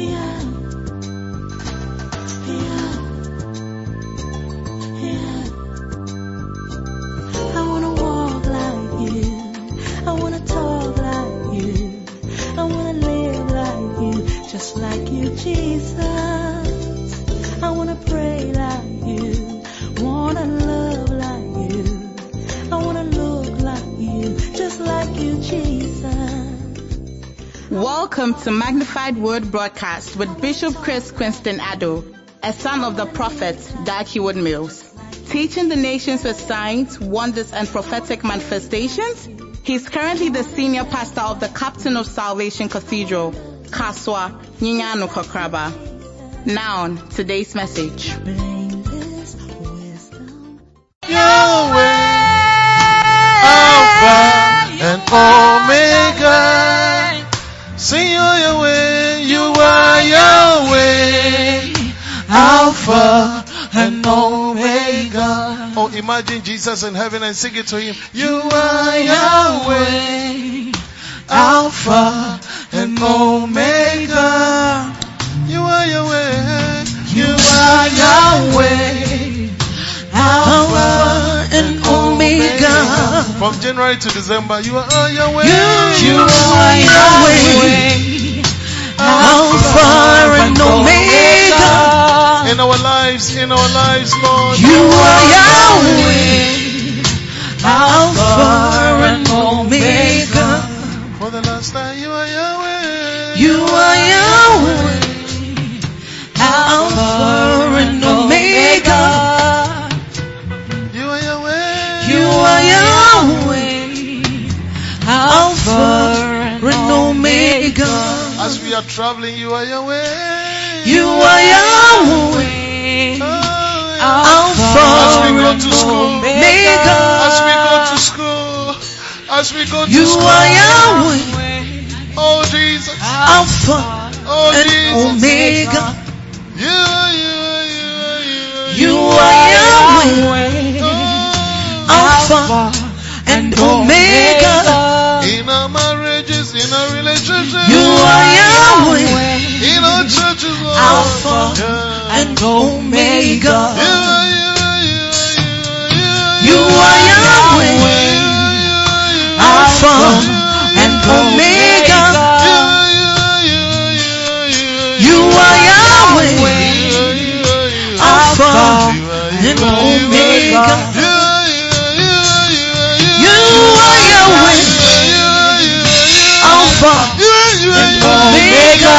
Yeah. Welcome to Magnified Word Broadcast with Bishop Chris Quinston Addo, a son of the prophet Dag Heward Mills. Teaching the nations with signs, wonders, and prophetic manifestations, he's currently the senior pastor of the Captain of Salvation Cathedral, Kasoa Nyanyano Kokraba. Now, on today's message. Imagine Jesus in heaven and sing it to him. You are Yahweh, Alpha and Omega. You are Yahweh, you are Yahweh. Alpha and Omega. From January to December, you are Yahweh. You are Yahweh, Alpha and Omega. In our lives, in our lives, Lord. You are Yahweh, Alpha and Omega. For the last time, you are Yahweh. You are Yahweh, Alpha As we are traveling, you are Yahweh. You are Yahweh, Oh, Alpha As we go to school. Omega. As we go to school. As we go to You school. are Yahweh, Oh, Jesus. Alpha Oh, and Jesus. Omega. You, you, you, You are Yahweh, Oh. Alpha and Omega. In our marriages, in our relationships. Alpha and Omega. You are, Yahweh, Alpha and Omega. You are Yahweh, Alpha and Omega. Alpha and Omega.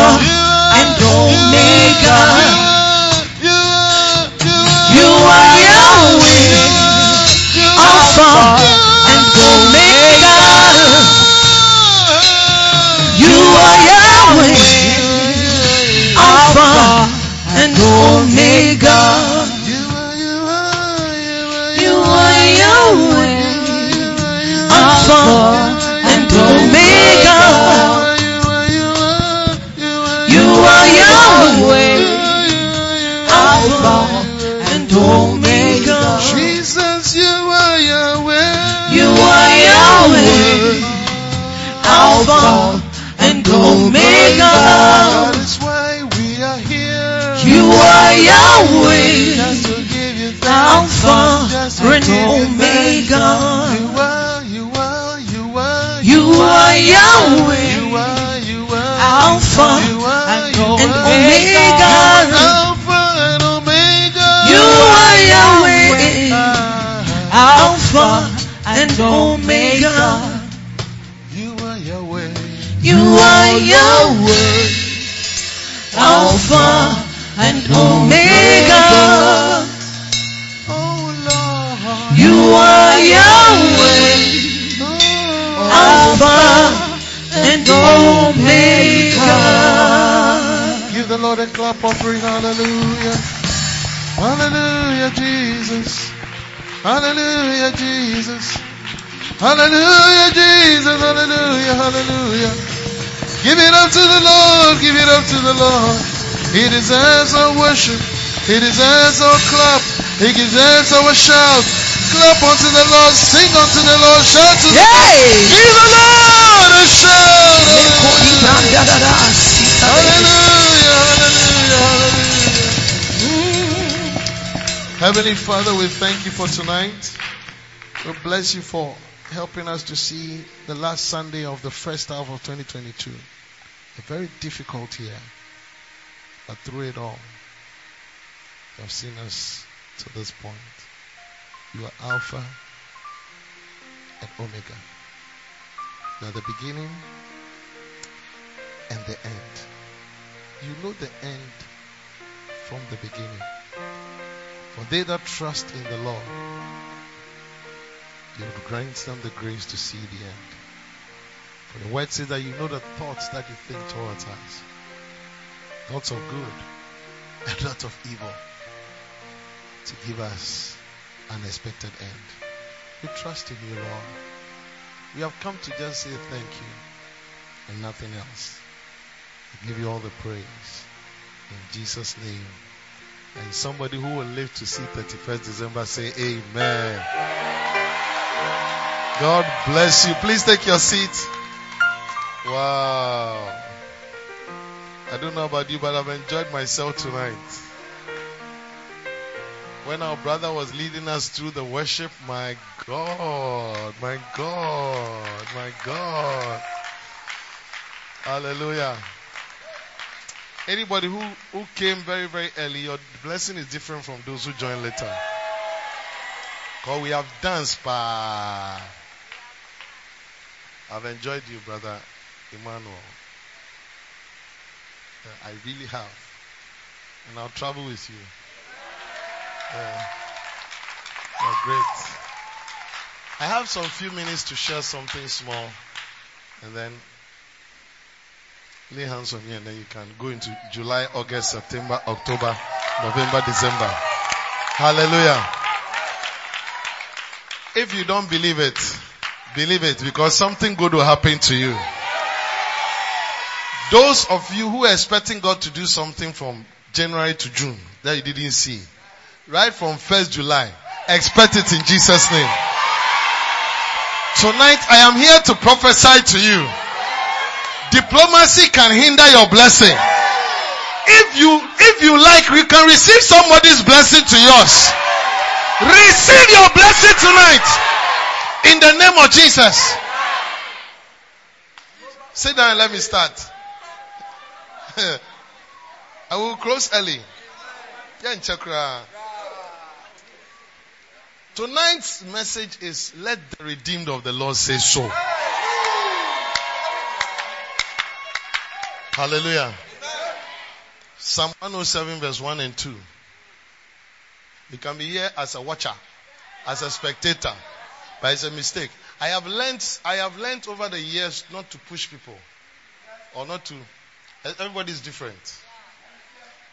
And Omega. You are Yahweh, Alpha and Omega. You are Yahweh, Alpha and Omega. You are Yahweh, Alpha Alpha and Omega. Jesus, you are Yahweh. You are Yahweh, Alpha and Omega. That is why we are here. You are Yahweh, Just to give you thanks. Alpha Just and you. Omega. You are, you are, you are. You are You Yahweh, are, you are. Alpha You are, and you. Omega. Alpha and Omega. You are Yahweh. You are Yahweh, Alpha and Omega. Oh Lord. You are Yahweh, Oh, Alpha and Omega. Give the Lord a clap offering. Hallelujah. Hallelujah, Jesus. Hallelujah, Jesus. Hallelujah, Jesus. Hallelujah, hallelujah. Give it up to the Lord. Give it up to the Lord. He deserves our worship. He deserves our clap. He deserves our shout. Clap unto the Lord. Sing unto the Lord. Shout to the Lord. Give the Lord a shout. Hallelujah. Hallelujah. Hallelujah. Heavenly Father, we thank you for tonight. We bless you for helping us to see the last Sunday of the first half of 2022. A very difficult year. But through it all, you have seen us to this point. You are Alpha and Omega. You are the beginning and the end. You know the end from the beginning. For they that trust in the Lord, you will grant them the grace to see the end. For the word says that you know the thoughts that you think towards us. Thoughts of good and not of evil. To give us an expected end. We trust in you, Lord. We have come to just say thank you and nothing else. We give you all the praise. In Jesus' name. And somebody who will live to see 31st December say amen. God bless you. Please take your seat. Wow. I don't know about you, but I've enjoyed myself tonight. When our brother was leading us through the worship, my God, my God, my God. Hallelujah. Anybody who, who came very, very early, your blessing is different from those who join later. Because we have danced, pa. I've enjoyed you, brother Emmanuel. Uh, I really have. And I'll travel with you. Yeah. You're great. I have some few minutes to share something small. And then lay hands on me and then you can go into July, August, September, October, November, December. Hallelujah. If you don't believe it, believe it because something good will happen to you. Those of you who are expecting God to do something from January to June that you didn't see, right from 1st July, expect it in Jesus' name. Tonight I am here to prophesy to you. Diplomacy can hinder your blessing. If you, if you like, you can receive somebody's blessing to yours. Receive your blessing tonight. In the name of Jesus. Sit down and let me start. I will close early. Tonight's message is let the redeemed of the Lord say so. Hallelujah. Psalm 107 verse 1 and 2. You can be here as a watcher, as a spectator, but it's a mistake. I have learned, I have learned over the years not to push people or not to, everybody is different.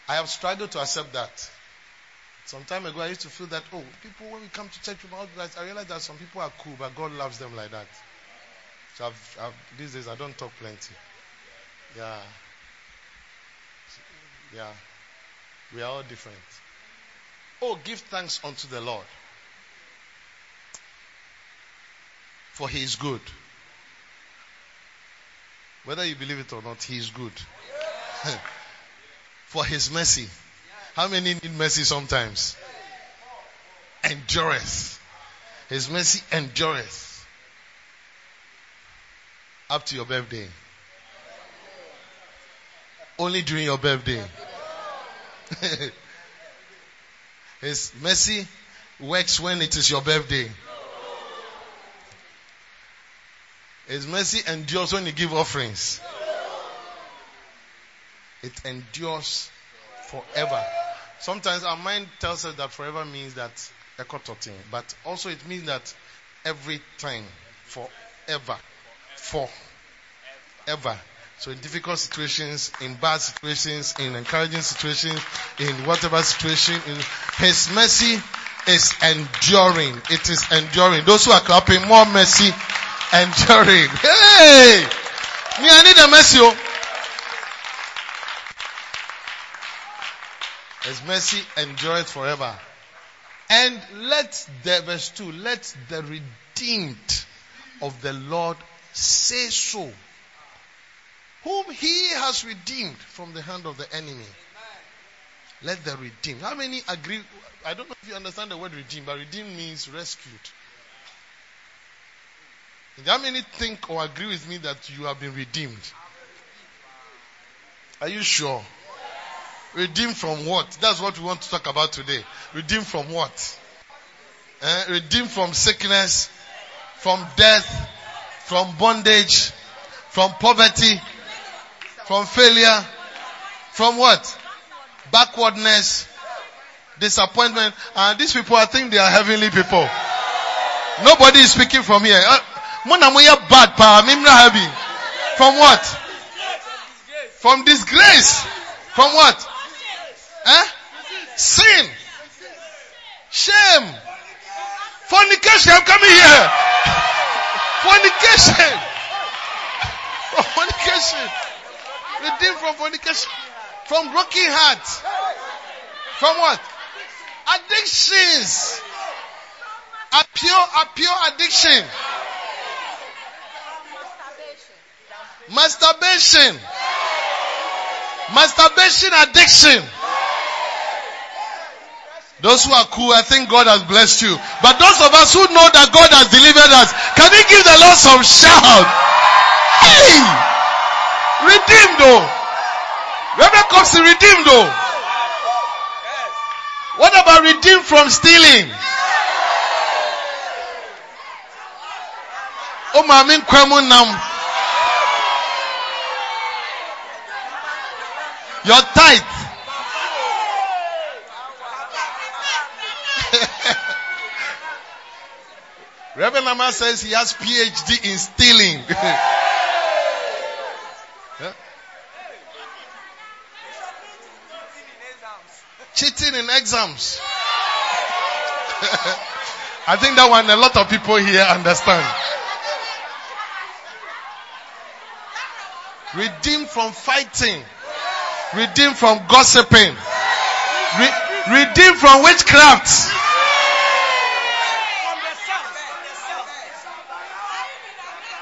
I have struggled to accept that. Some time ago, I used to feel that, oh, people, when we come to church, I realize that some people are cool, but God loves them like that. So I've, I've, these days, I don't talk plenty. Yeah. Yeah. We are all different. Oh, give thanks unto the Lord. For he is good. Whether you believe it or not, he is good. For his mercy. How many need mercy sometimes? Endureth. His mercy endureth. Up to your birthday. Only during your birthday. His mercy works when it is your birthday. His mercy endures when you give offerings. It endures forever. Sometimes our mind tells us that forever means that ekototin, but also it means that every time, forever, forever. So in difficult situations, in bad situations, in encouraging situations, in whatever situation, in His mercy is enduring. It is enduring. Those who are clapping, more mercy, enduring. Hey! Me, I need a mercy. Oh. His mercy endureth forever. And let the, verse 2, let the redeemed of the Lord say so. Whom he has redeemed from the hand of the enemy. Let the redeemed. How many agree? I don't know if you understand the word redeemed, but redeem means rescued. How many think or agree with me that you have been redeemed? Are you sure? Redeemed from what? That's what we want to talk about today. Redeemed from what? Eh? Redeemed from sickness, from death, from bondage, from poverty, from failure, from what? Backwardness, disappointment. And these people, I think they are heavenly people. Nobody is speaking from here. Uh, bad pa, From what? From disgrace. From what? Eh? Sin. Shame. Fornication. I'm coming here. Fornication. Fornication. Redeemed from fornication. From broken heart. From what? Addictions. A pure, a pure addiction. Masturbation. Masturbation addiction. Those who are cool, I think God has blessed you. But those of us who know that God has delivered us, can we give the Lord some shout? Hey! Redeemed though. Reverend Coxie redeemed though. What about redeemed from stealing? Oh, mami kwemu nam. Your tithe. Reverend Nama says he has PhD in stealing. Cheating in exams. I think that one a lot of people here understand. Redeemed from fighting. Redeemed from gossiping. Re- redeemed from witchcraft.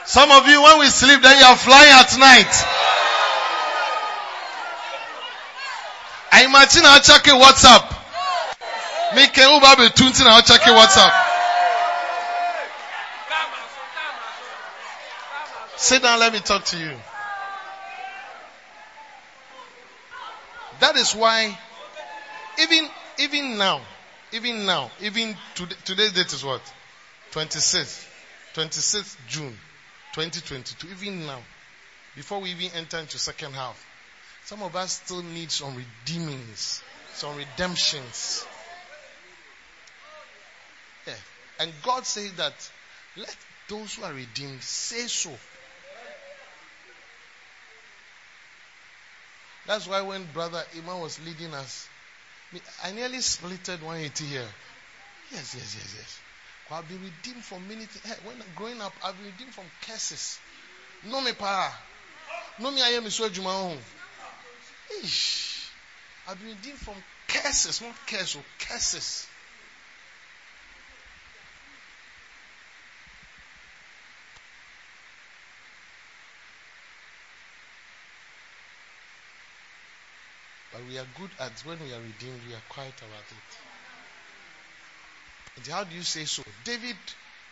Some of you, when we sleep, then you are flying at night. I imagine I'll check your WhatsApp. Me can you be tuning I'll check your WhatsApp. Sit down, let me talk to you. That is why, even, even now, even now, even today, today's date is what? 26th, 26th June, 2022. Even now, before we even enter into second half, some of us still need some redeemings, some redemptions. Yeah. And God says that let those who are redeemed say so. That's why when Brother Iman was leading us, I nearly splitted 180 here. Yes, yes, yes, yes. I've been redeemed from many things. Hey, when growing up, I've been redeemed from curses. No me pa. No me I am so juma I've been redeemed from curses, not curses, oh, curses. But we are good at when we are redeemed, we are quiet about it. And how do you say so? David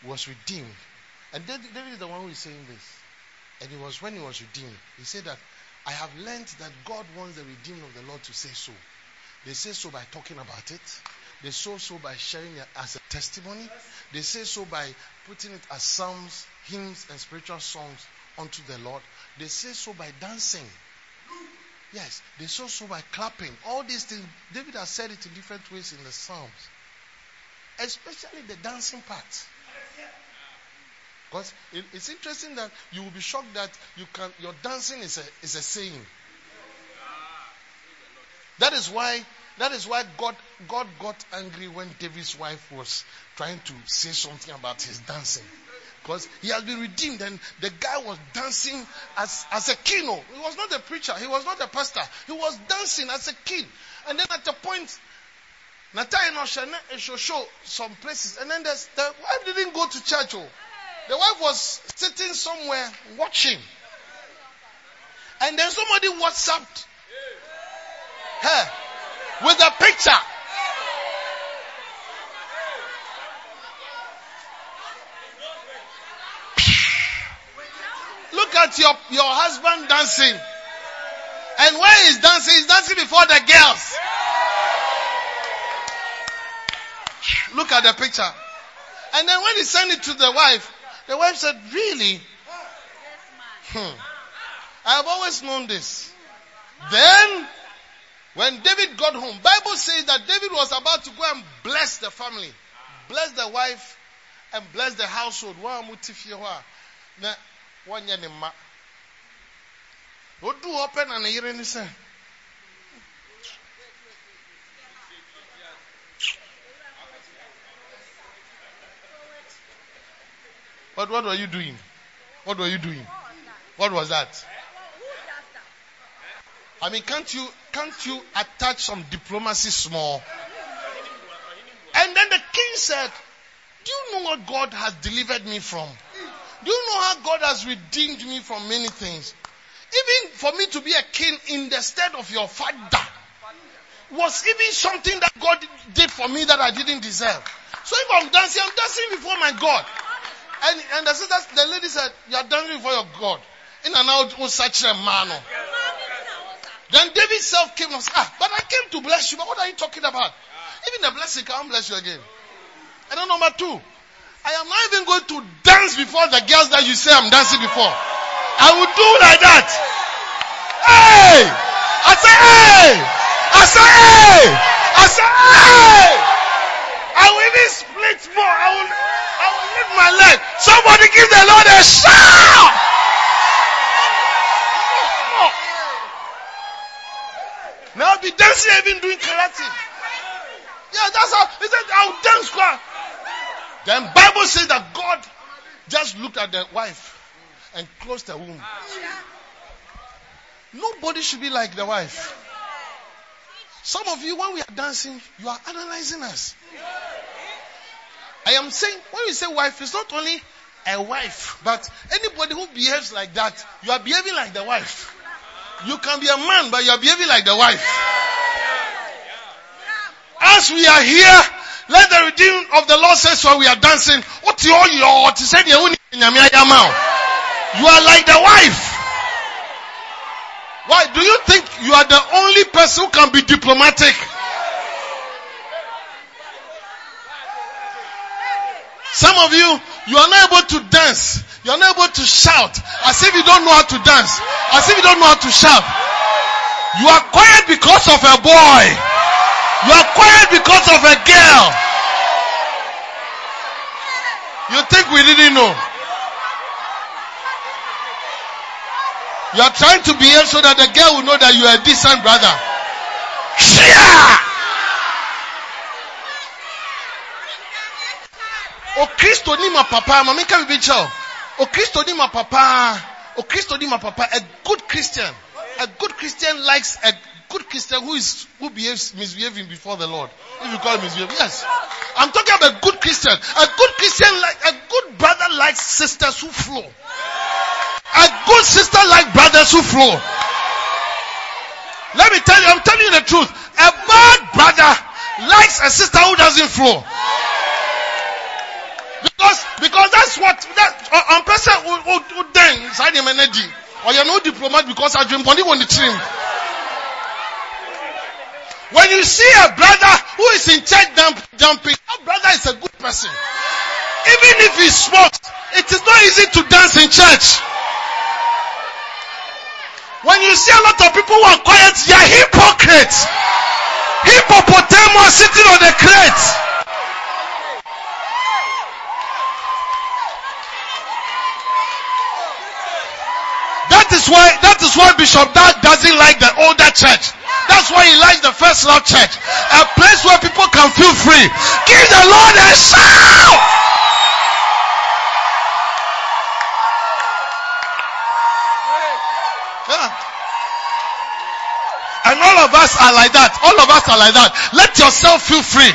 was redeemed. And David is the one who is saying this. And it was when he was redeemed. He said that I have learned that God wants the redeemed of the Lord to say so. They say so by talking about it. They say so by sharing it as a testimony. They say so by putting it as psalms, hymns, and spiritual songs unto the Lord. They say so by dancing. Yes, they say so by clapping. All these things, David has said it in different ways in the Psalms. Especially the dancing part. Because it, it's interesting that you will be shocked that you can your dancing is a is a saying. That is why that is why God God got angry when David's wife was trying to say something about his dancing. Because he has been redeemed and the guy was dancing as, as a king. He was not a preacher. He was not a pastor. He was dancing as a king. And then at the point, Na time no hyɛ na some places and then the wife didn't go to church oh. The wife was sitting somewhere watching. And then somebody WhatsApped her with a picture. Look at your, your husband dancing. And when he's dancing, he's dancing before the girls. Look at the picture. And then when he sent it to the wife, the wife said, Really? Hmm. I have always known this. Then, when David got home, Bible says that David was about to go and bless the family, bless the wife, and bless the household. Na wanyɛ ne mma. Odu hɔ pɛ na ne yere ne sɛ. What, what were you doing? What were you doing? What was that? I mean, can't you, can't you attach some diplomacy small? And then the king said, do you know what God has delivered me from? Do you know how God has redeemed me from many things? Even for me to be a king in the stead of your father was even something that God did for me that I didn't deserve. So if I'm dancing, I'm dancing before my God. And, and the sisters, the lady said, You are dancing before your God. In and out, such a man. Then David self came and said, Ah, but I came to bless you. But what are you talking about? Even the blessing can't bless you again. And then number two, I am not even going to dance before the girls that you say I'm dancing before. I will do like that. Hey! I say, hey! I say, hey! I say, hey! I will even split more. I will, I will live my life. Somebody give the Lord a shout! Now be dancing, even doing karate. Yeah, that's how. He said, I'll dance. Squad. Then Bible says that God just looked at the wife and closed the womb. Nobody should be like the wife. Some of you, when we are dancing, you are analyzing us. I am saying, when you say wife, it's not only a wife, but anybody who behaves like that, you are behaving like the wife. You can be a man, but you are behaving like the wife. As we are here, let the redeemed of the Lord say so we are dancing. You are like the wife. Why do you think you are the only person who can be diplomatic? Some of you, you are not able to dance. You are not able to shout as if you don't know how to dance. As if you don't know how to shout. You are quiet because of a boy. You are quiet because of a girl. You think we didn't know? You are trying to behave so that the girl will know that you are a decent brother. Yeah! O Kristo ni ma papa, mami ka bibi chao. O Kristo ni ma papa. O Kristo ni ma papa. A good Christian. A good Christian likes a good Christian who is who behaves misbehaving before the Lord. If you call misbehaving, yes. I'm talking about a good Christian. A good Christian like a good brother likes sisters who flow. A good sister like brothers who flow. Let me tell you, I'm telling you the truth. A bad brother likes a sister who doesn't flow. Because because that's what that on person who then sign him energy. Or you're no diplomat because I dream body on the team. When you see a brother who is in church jumping, that brother is a good person. Even if he smokes, it is not easy to dance in church. When you see a lot of people who are quiet, are hypocrites. Hippopotamus sitting on the crate. That is why that is why Bishop Dag doesn't like the older church. That's why he likes the first love church. A place where people can feel free. Give the Lord a shout! And all of us are like that. All of us are like that. Let yourself feel free.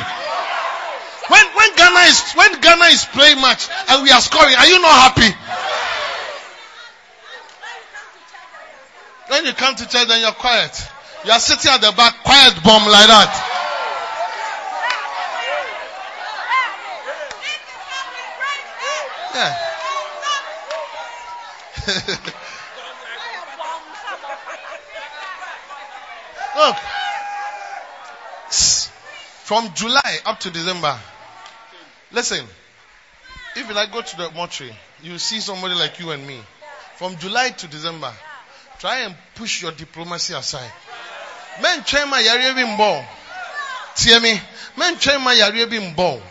When, when Ghana is, when Ghana is playing match and we are scoring, are you not happy? When you come to church, then you're quiet. You are sitting at the back, quiet bomb like that. Yeah. Look. From July up to December. Listen. If you like go to the mortuary, you see somebody like you and me. From July to December, try and push your diplomacy aside. Men train my yari bi mbɔ. Tie me. Men train my yari bi mbɔ.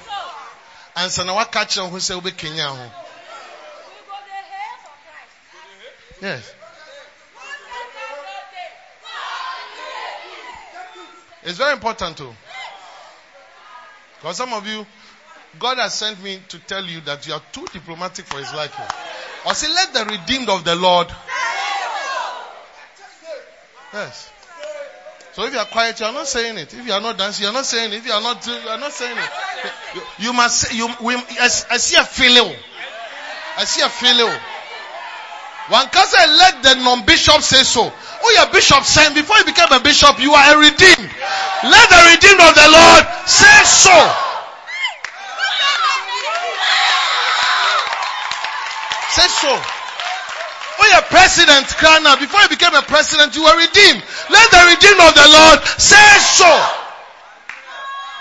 Ansa na waka kyerɛ ho sɛ wobɛkenya ho. Yes. It's very important too. Because some of you, God has sent me to tell you that you are too diplomatic for his liking. Or say, let the redeemed of the Lord. Yes. So if you are quiet, you are not saying it. If you are not dancing, you are not saying it. If you are not, you are not saying it. You, you must say, you, we, I, I see a feeling. I see a feeling. One can let the non-bishop say so. Oh, your bishop saying before you became a bishop, you are a redeemed. Let the redeemed of the Lord say so. Say so. Oh, your president, Krana, before you became a president, you were redeemed. Let the redeemed of the Lord say so.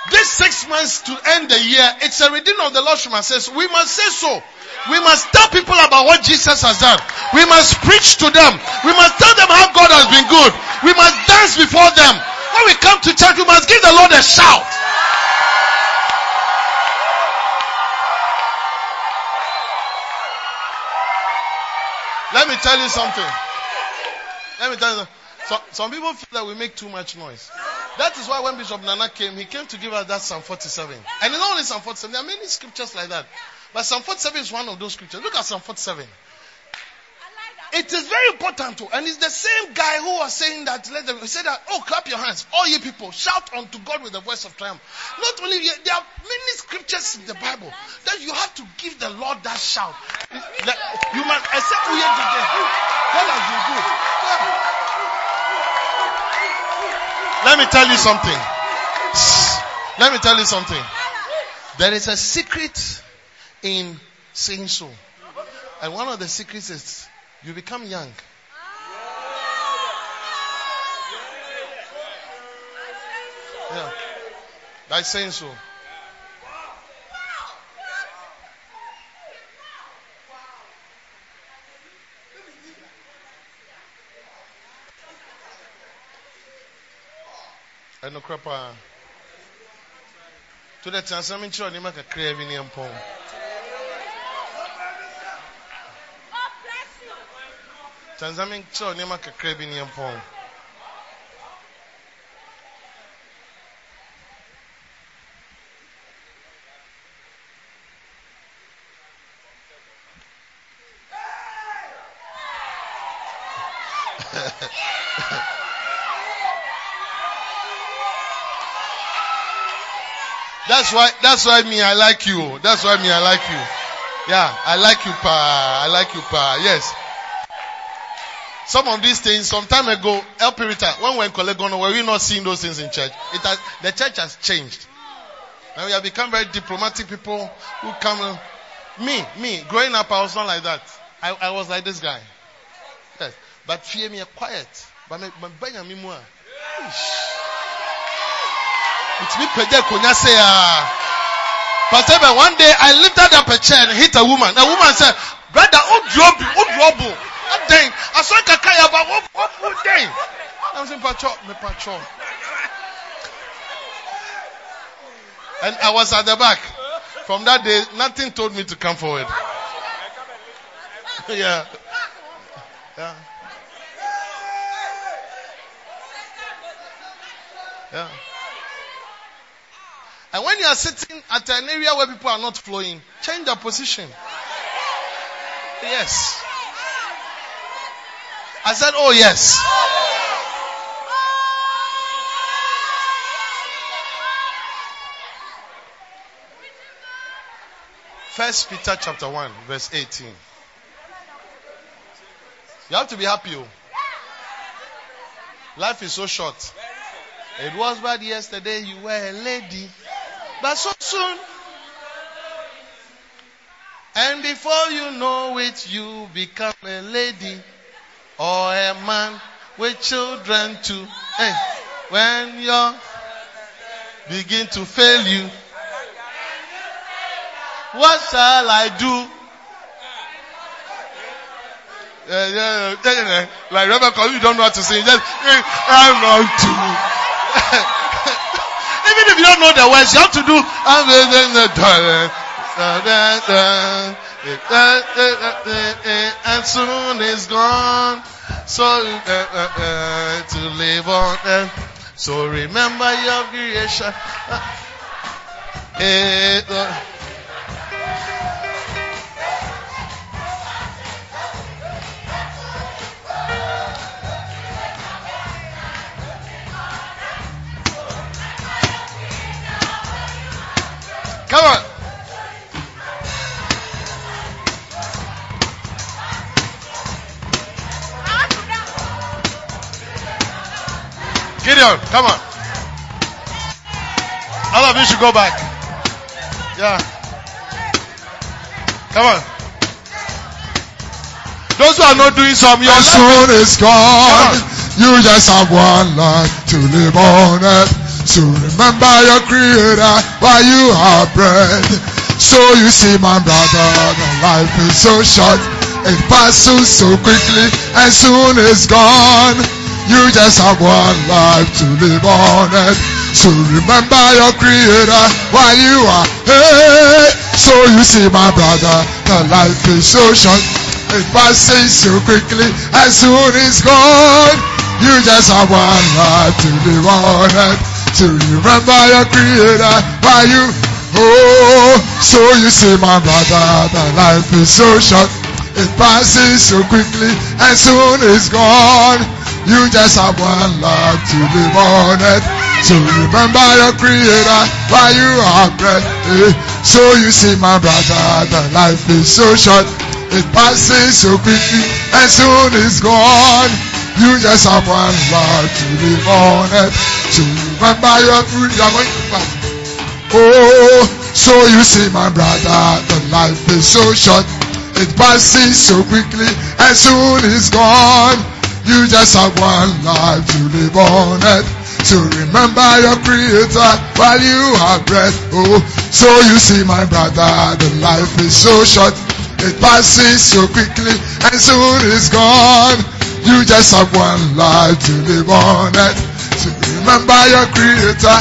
This six months to end the year, it's a redeemed of the Lord should says. We must say so. We must tell people about what Jesus has done. We must preach to them. We must tell them how God has been good. We must dance before them. When we come to church, we must give the Lord a shout. Let me tell you something. Let me tell you something. So, some people feel that we make too much noise. That is why when Bishop Nana came, he came to give us that Psalm 47. And it's not only Psalm 47, there are many scriptures like that. But Psalm 47 is one of those scriptures. Look at Psalm 47. It is very important too. And it's the same guy who was saying that, let them, he said that, oh, clap your hands, all you people, shout unto God with the voice of triumph. Not only, there are many scriptures in the Bible that you have to give the Lord that shout. You must accept who you. Let me tell you something. Let me tell you something. There is a secret in saying so. And one of the secrets is you become young. Yeah. By saying so. ɛno kora paa to the tena me nkyerɛ nneɛma kakraa bi ne mpɔn tena me nkyerɛ nneɛma kakraa bi ne mpɔn That's why, that's why me, I like you. That's why me, I like you. Yeah, I like you, pa. I like you, pa. Yes. Some of these things, some time ago, El Pirita, when we were in Kolegono, were we not seeing those things in church? It has, the church has changed. And we have become very diplomatic people who come. Me, me, growing up, I was not like that. I, I was like this guy. Yes. But fear me, quiet. But me, me more. It's me pede konya say ah. Pastor Ben, one day I lifted up a chair and hit a woman. The woman said, Brother, oh drop, oh drop. Dang. I saw kakaya, but what, what dang? I was in patrol, me patrol. And I was at the back. From that day, nothing told me to come forward. yeah. Yeah. Yeah. And when you are sitting at an area where people are not flowing, change their position. Yes. I said, Oh, yes. First Peter chapter 1, verse 18. You have to be happy. Oh. Life is so short. It was bad yesterday, you were a lady. But so soon. And before you know it, you become a lady or a man with children too. Hey, when you begin to fail you, what shall I do? Yeah, yeah, yeah, yeah. Like Rebecca, you don't know what to sing. Just, I'm not to. Even if you don't know the words, you have to do. Ah, And soon it's gone. So uh, uh, uh, to live on. Uh, so remember your creation. Eh, Come on. Gideon, come on. All of you should go back. Yeah. Come on. Those who are not doing some, your soul is gone. You just have one life to live on it. So remember your creator while you are breath. So you see my brother, the life is so short. It passes so quickly and soon it's gone. You just have one life to live on it. So remember your creator while you are hey. So you see my brother, the life is so short. It passes so quickly as soon it's gone. You just have one life to live on it. To remember your creator while you oh so you see my brother the life is so short. It passes so quickly and soon it's gone. You just have one life to live on it. So remember your creator while you are breath. eh. So you see my brother the life is so short. It passes so quickly and soon it's gone. You just have one life to live on it. So remember your to pass. Oh, so you see my brother, the life is so short. It passes so quickly and soon it's gone. You just have one life to live on it. To remember your creator while you have breath. Oh, so you see my brother, the life is so short. It passes so quickly and soon it's gone. You just have one life to live on it. To remember your creator.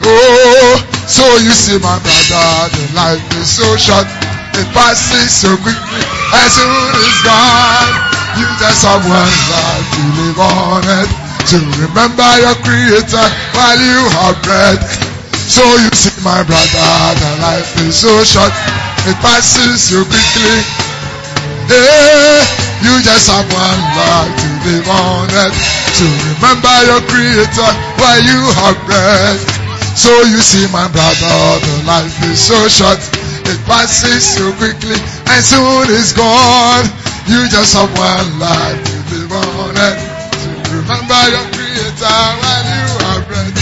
Oh, so you see my brother, the life is so short. It passes so quickly and soon it's gone. You just have one life to live on it. To remember your creator while you have breath. So you see my brother, the life is so short. It passes so quickly. Hey, you just have one life to live on it. To remember your creator while you have breath. So you see my brother, the life is so short. It passes so quickly and soon it's gone. You just have one life to live on it. So remember your creator while you have breath.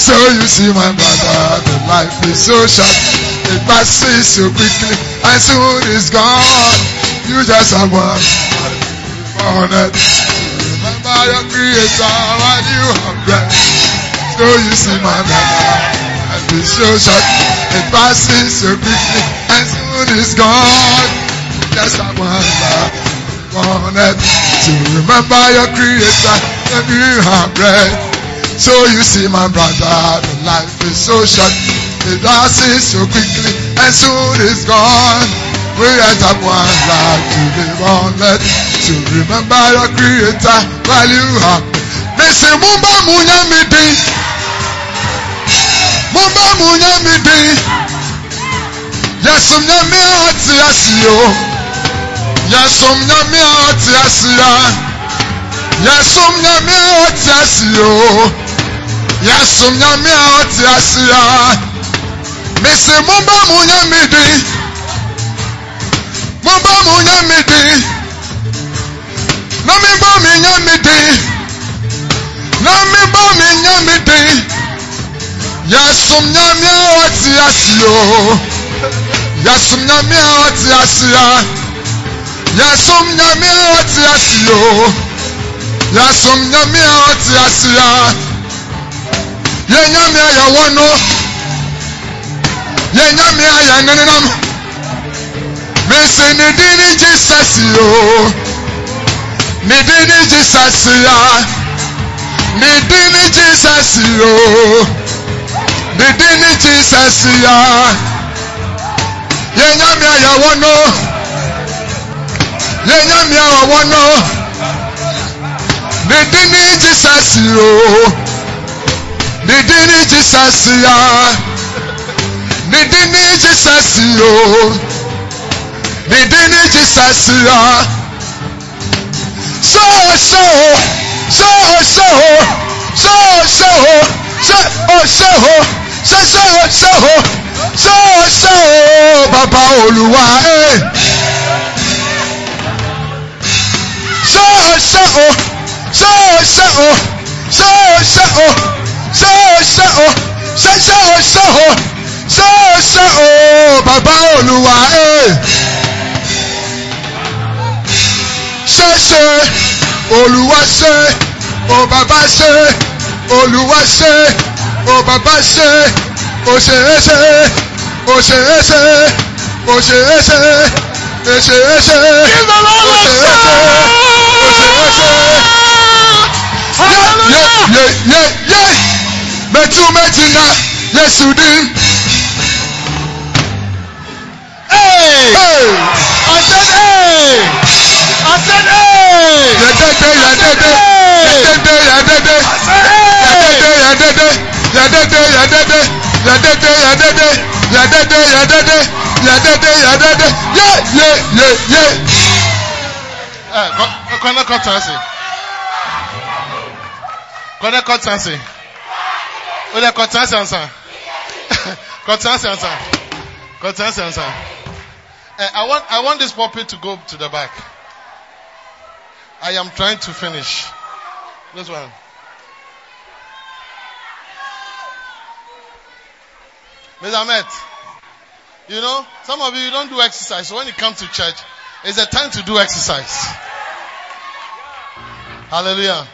So you see my brother, the life is so short. It passes so quickly and soon it's gone. You just have one life to live on it. Remember your creator while you have breath. So you see my brother, life is so short. It passes so quickly and soon it's gone. You just have one life to remember your creator when you have breath. So you see my brother, the life is so short. It passes so quickly and soon it's gone. We just have one to live on it. So remember your creator while you have Mese mumba munya midi. Mumba munya midi. Yasum nyame ati asiyo. yɛsom nyame a ɔte aseɛ yɛsom nyame a ɔte aseɛ o yɛsom nyame a ɔte aseɛ mese momba mo nyame din momba mo nyame din na memba me nyame din na memba me nyame din yɛsom nyame a ɔte aseɛ o yɛsom nyame a ɔte aseɛ yasomnyame ɔteaseɛ yasomnyame a ɔteaseɛ yɛnyame a yɛwɔ no yɛnyame a yɛnenenam mese ne din ne jesus o ne din ne jesus a ne din ne jesus o ne din jesus a yɛnyame a yɛwɔ no wano. Ye nyamia ya wano. Ni dini Jesus yo. Ni dini Jesus ya. Ni dini Jesus yo. Ni dini Jesus ya. So so so so so so so oh so so so so so so baba Olúwa eh. ṣóòṣóò ṣóòṣóò ṣóòṣóò ṣóòṣóò ṣóòṣóò ṣóòṣóò bàbá olúwa ẹ̀ ṣẹṣẹ olúwa ṣe o bàbá ṣe olúwa ṣe o bàbá ṣe òṣèré ṣe òṣèré ṣe òṣèré ṣe. É ṣe o ṣe é ṣe e ṣe é ṣe o ṣe é ṣe o ṣe é ṣe. Ye ye ye ye metu metina Yesu din. Hey! Hey! I said, hey! I said, hey! Yedede yedede yedede yedede yedede yedede yedede yedede yedede yedede yedede yedede yedede ye ye ye ye. Kọ- kọ́nẹ́ kọ́ tán sí. Kọ́nẹ́ kọ́ tán sí. Ó lẹ kọ́ tán sí ọ̀sán. Kọ́ tán sí ọ̀sán. Kọ́ tán sí. Eh, I want, I want this puppet to go to the back. I am trying to finish. This one. Ms. Ahmed, you know, some of you, don't do exercise. So when you come to church, it's a time to do exercise. Hallelujah.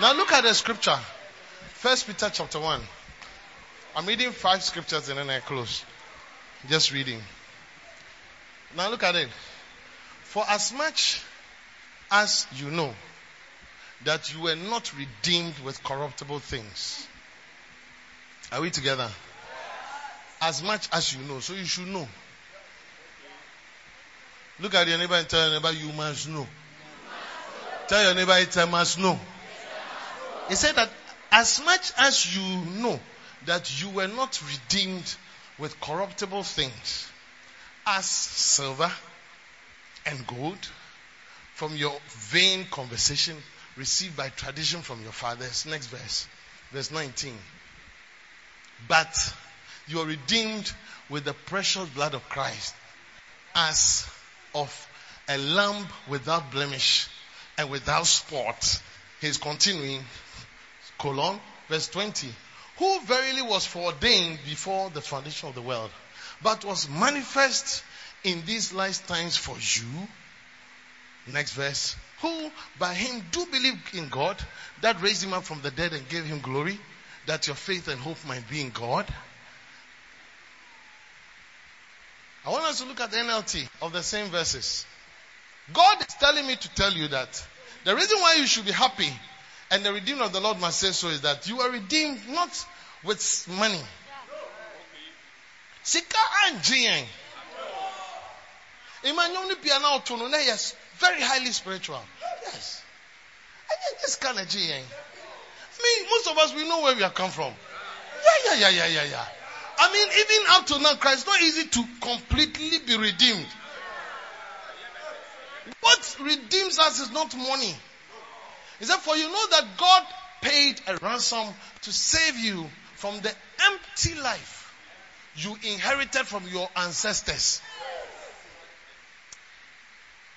Now look at the scripture. First Peter chapter 1. I'm reading five scriptures and then I close. Just reading. Now look at it. For as much as you know that you were not redeemed with corruptible things. Are we together? As much as you know. So you should know. Look at your neighbor and tell your neighbor, you must know. Tell your neighbor, it's a must know. He said that as much as you know that you were not redeemed with corruptible things, as silver and gold, from your vain conversation received by tradition from your fathers. Next verse, verse 19. But you are redeemed with the precious blood of Christ as of a lamb without blemish and without spot. He's continuing, colon, verse 20. Who verily was foreordained before the foundation of the world, but was manifest in these last times for you. Next verse. Who by him do believe in God, that raised him up from the dead and gave him glory, that your faith and hope might be in God. I want us to look at the NLT of the same verses. God is telling me to tell you that the reason why you should be happy and the redeemed of the Lord must say so is that you are redeemed not with money. Sika anjiyeng. Emmanuel ni piano autono na yes, very highly spiritual. Yes. And this kind of jiyeng. Me, most of us we know where we have come from. Yeah, yeah, yeah, yeah, yeah, yeah. I mean, even up to now, Christ, it's not easy to completely be redeemed. What redeems us is not money. He said, for you know that God paid a ransom to save you from the empty life you inherited from your ancestors.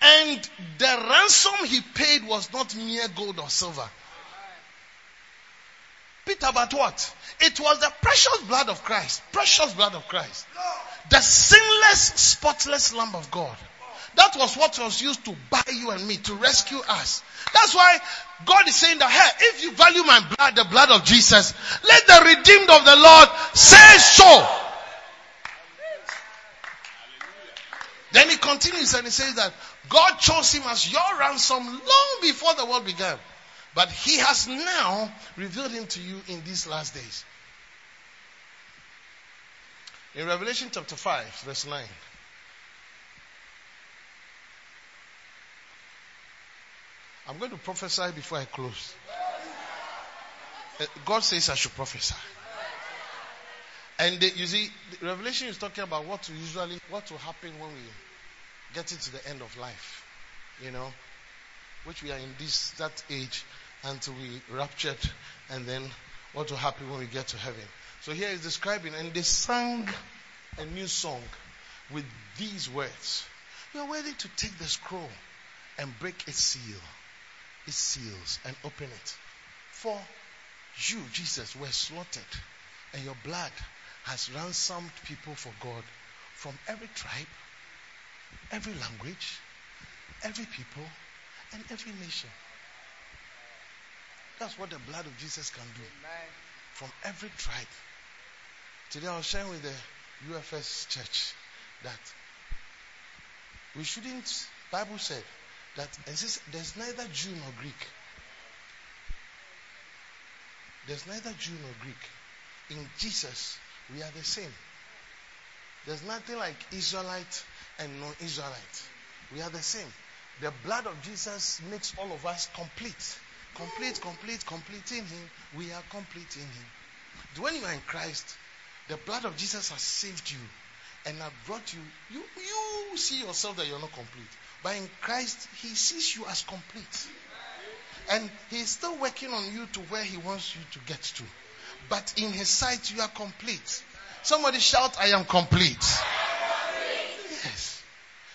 And the ransom he paid was not mere gold or silver. Peter, but what? It was the precious blood of Christ. Precious blood of Christ. The sinless, spotless Lamb of God. That was what was used to buy you and me, to rescue us. That's why God is saying that, hey, if you value my blood, the blood of Jesus, let the redeemed of the Lord say so. Then he continues and he says that God chose him as your ransom long before the world began. But he has now revealed him to you in these last days. In Revelation chapter 5, verse 9. I'm going to prophesy before I close. Uh, God says I should prophesy. And you see, Revelation is talking about what will usually, what will happen when we get into the end of life. You know, which we are in this, that age until we raptured and then what will happen when we get to heaven. So here is describing, and they sang a new song with these words. You are ready to take the scroll and break its seal, its seals, and open it. For you, Jesus, were slaughtered, and your blood has ransomed people for God from every tribe, every language, every people, and every nation. That's what the blood of Jesus can do. From every tribe. Today I was sharing with the UFS church that we shouldn't, Bible said that there's neither Jew nor Greek. There's neither Jew nor Greek. In Jesus, we are the same. There's nothing like Israelite and non-Israelite. We are the same. The blood of Jesus makes all of us complete. Complete, complete, in Him. We are complete in Him. When you are in Christ, the blood of Jesus has saved you and have brought you. You, you see yourself that you're not complete. But in Christ, He sees you as complete. And He's still working on you to where He wants you to get to. But in His sight, you are complete. Somebody shout, I am complete. Yes.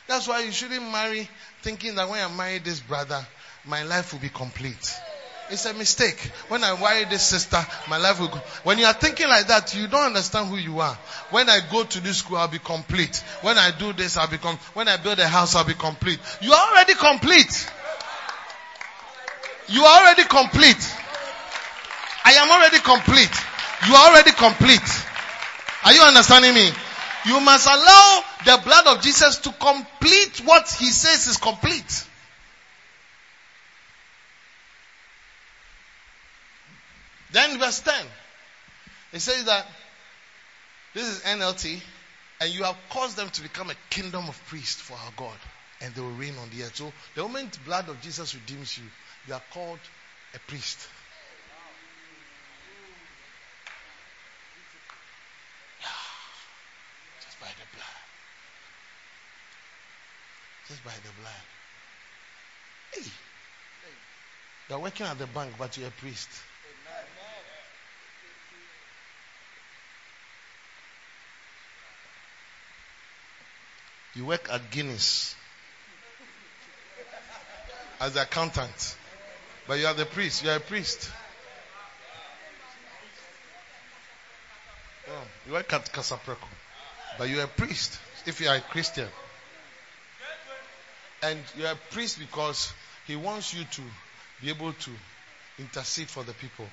That's why you shouldn't marry thinking that when I marry this brother, my life will be complete. It's a mistake. When I marry this sister, my life will go. When you are thinking like that, you don't understand who you are. When I go to this school, I'll be complete. When I do this, I'll become, when I build a house, I'll be complete. You are already complete. You are already complete. I am already complete. You are already complete. Are you understanding me? You must allow the blood of Jesus to complete what he says is complete. Then verse 10. It says that this is NLT, and you have caused them to become a kingdom of priests for our God, and they will reign on the earth. So the moment blood of Jesus redeems you, you are called a priest. Just by the blood. Just by the blood. Hey. You're working at the bank, but you're a priest. You work at Guinness as the accountant, but you are the priest. You are a priest. You work at Kasapreko, but you are a priest if you are a Christian. And you are a priest because he wants you to be able to intercede for the people.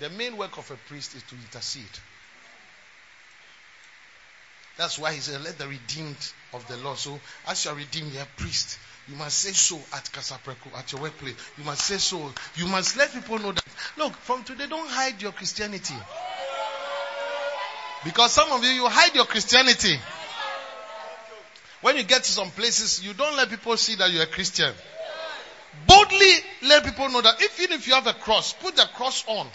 The main work of a priest is to intercede. That's why he said, let the redeemed of the Lord. So as you are redeemed, you are priest. You must say so at Kasapreko, at your workplace. You must say so. You must let people know that. Look, from today, don't hide your Christianity. Because some of you, you hide your Christianity. When you get to some places, you don't let people see that you're a Christian. Boldly let people know that even if you have a cross, put the cross on.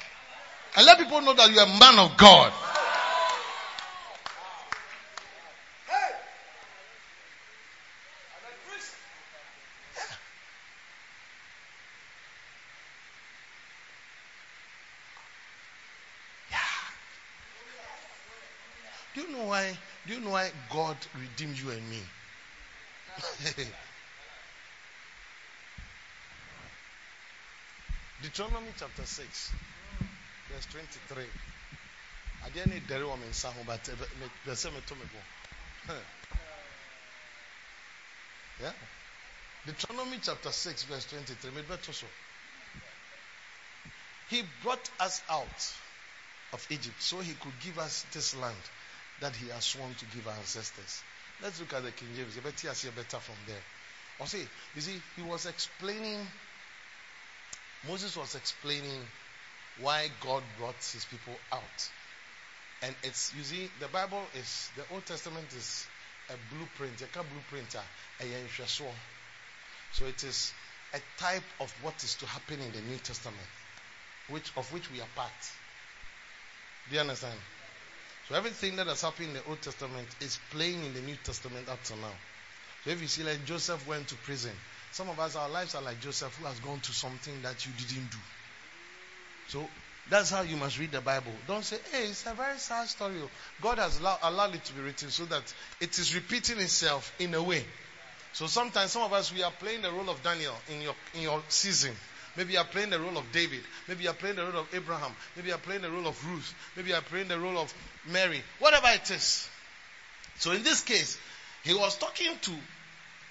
And let people know that you're a man of God. why? Do you know redeemed you and me? Deuteronomy chapter 6, verse 23. I didn't need the woman in but the same to me. Yeah. Deuteronomy chapter 6, verse 23. He brought us out of Egypt so he could give us this land that he has sworn to give our ancestors. Let's look at the King James. You better see better from there. Or see, you see, he was explaining, Moses was explaining why God brought his people out. And it's, you see, the Bible is, the Old Testament is a blueprint, a blueprint, a So it is a type of what is to happen in the New Testament, which of which we are part. Do you understand? So everything that has happened in the Old Testament is playing in the New Testament up to now. So if you see like Joseph went to prison, some of us our lives are like Joseph who has gone to something that you didn't do. So that's how you must read the Bible. Don't say, hey, it's a very sad story. God has allowed it to be written so that it is repeating itself in a way. So sometimes some of us we are playing the role of Daniel in your in your season. Maybe you are playing the role of David. Maybe you are playing the role of Abraham. Maybe you are playing the role of Ruth. Maybe you are playing the role of Mary. Whatever it is. So in this case, he was talking to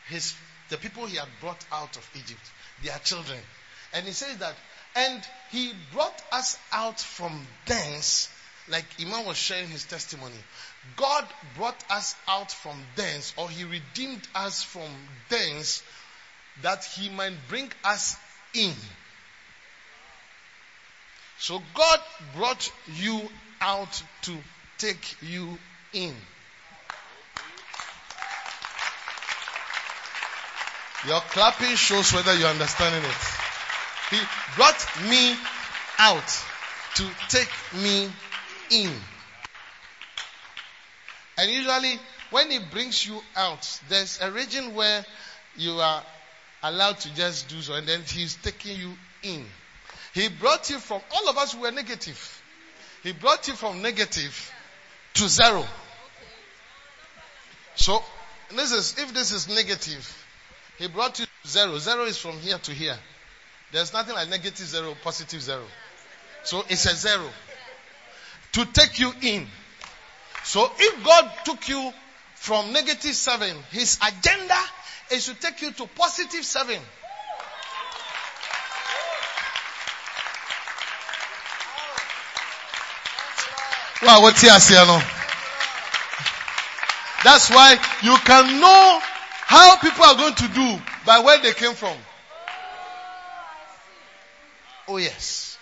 his the people he had brought out of Egypt, their children. And he says that, and he brought us out from thence, like Imam was sharing his testimony. God brought us out from thence, or he redeemed us from thence, that he might bring us in. So God brought you out to take you in. Your clapping shows whether you're understanding it. He brought me out to take me in. And usually, when He brings you out, there's a region where you are allowed to just do so, and then He's taking you in. He brought you from, all of us who were negative. He brought you from negative to zero. So, this is, if this is negative, he brought you to zero. Zero is from here to here. There's nothing like negative zero, positive zero. So it's a zero. To take you in. So if God took you from negative seven, his agenda is to take you to positive seven. Wow, what's here, That's why you can know how people are going to do by where they came from. Oh yes.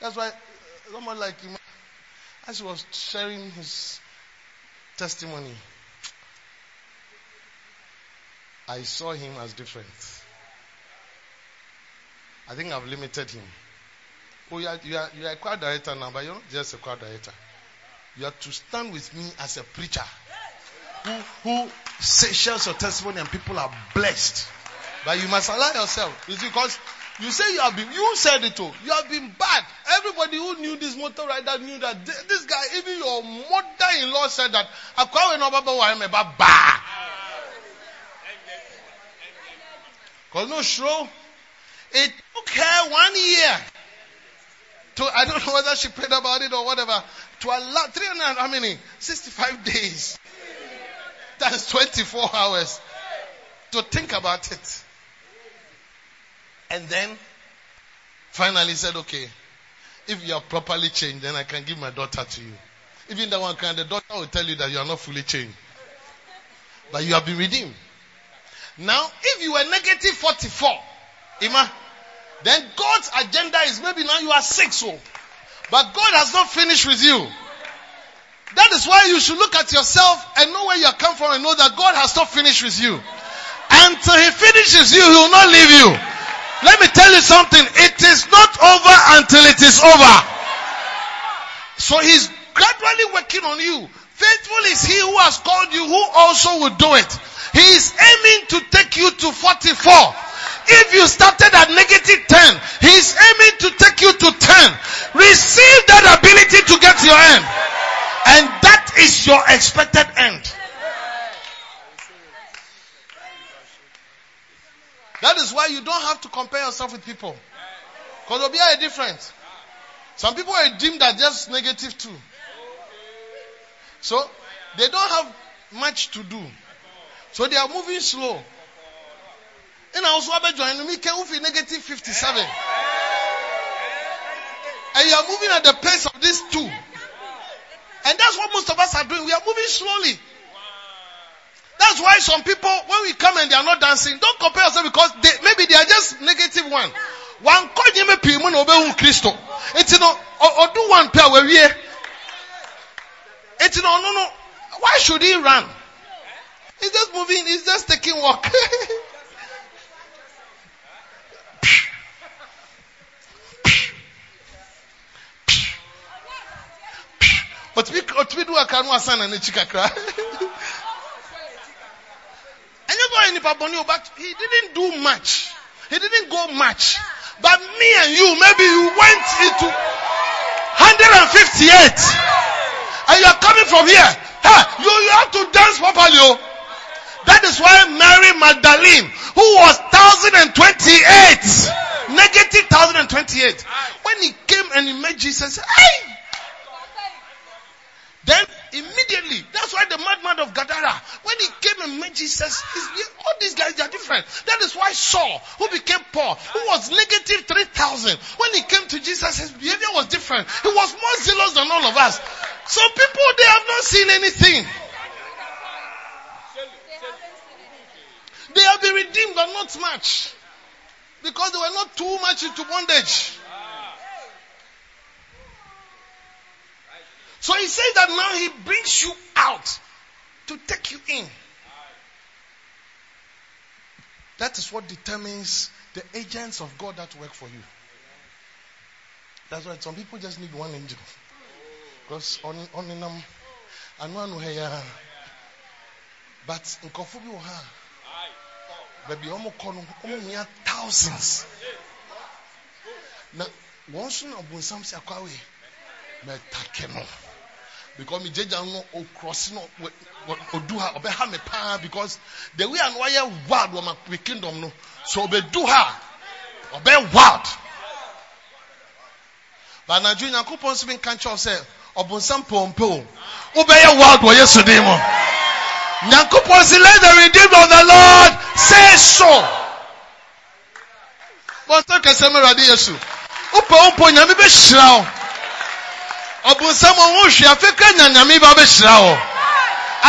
That's why uh, someone like him, as he was sharing his testimony, I saw him as different. I think I've limited him. Oh, you are, you are, you are a choir director now, but you're not just a choir director. You have to stand with me as a preacher who, who shares your testimony and people are blessed. But you must allow yourself. It's because you say you have been, you said it too. You have been bad. Everybody who knew this motor rider knew that this guy, even your mother-in-law said that. Because no show. It took her one year to, I don't know whether she prayed about it or whatever, to allow 300, how many? 65 days. That's 24 hours to think about it. And then finally said, okay, if you are properly changed, then I can give my daughter to you. Even that one kind, the daughter will tell you that you are not fully changed. But you have been redeemed. Now, if you were negative 44, Ima, then God's agenda is maybe now you are six. But God has not finished with you. That is why you should look at yourself and know where you come from and know that God has not finished with you. Until He finishes you, He will not leave you. Let me tell you something. It is not over until it is over. So He's gradually working on you. Faithful is He who has called you, who also will do it. He is aiming to take you to 44. If you started at negative 10, He's aiming to take you to 10. Receive that ability to get to your end. And that is your expected end. That is why you don't have to compare yourself with people. Because they'll be a different. Some people are deemed as just negative too. So they don't have much to do. So they are moving slow. And also join me can feel negative 57. And you are moving at the pace of these two. And that's what most of us are doing. We are moving slowly. That's why some people, when we come and they are not dancing, don't compare yourself because they, maybe they are just negative one. One call you me pimu no be Christo. It's no or do one pair where we It's no no. Why should he run? He's just moving, he's just taking walk. otumi otumi du aka no but he didn't do much. He didn't go much. But me and you maybe you went into hundred and fifty-eight. And you are coming from here. Hey, you you have to dance properly. Oh. That is why Mary Magdalene, who was thousand and twenty-eight, negative thousand and twenty-eight, when he came and he met Jesus, hey, then immediately, that's why the madman of Gadara, when he came and met Jesus, all these guys are different. That is why Saul, who became Paul, who was negative 3,000, when he came to Jesus, his behavior was different. He was more zealous than all of us. Some people, they have not seen anything. They have been redeemed, but not much. Because they were not too much into bondage. So he says that now he brings you out to take you in. That is what determines the agents of God that work for you. That's why some people just need one angel. Because on on them I know here but in Kofubi ha baby almost almost thousands. Now once you know some say akwawe metake no because me jeja no o cross no odu ha obeha me pa because the way an wire wild wo my kingdom no so obedu ha obe wild but na ju nyankopon so bin kan kyerɛ sɛ ɔbonsam pɔmpe o wobɛyɛ wild wɔ yesu din mu. Nyankopɔn si let the redeemed of the lord say so. Bɔnsɛ kɛsɛ mu awurade yesu. Wopɛ wo mpo nyame bɛhyira wo ɔbonsam ɔho hwɛ afeka nya nyame ba bɛhyira wɔ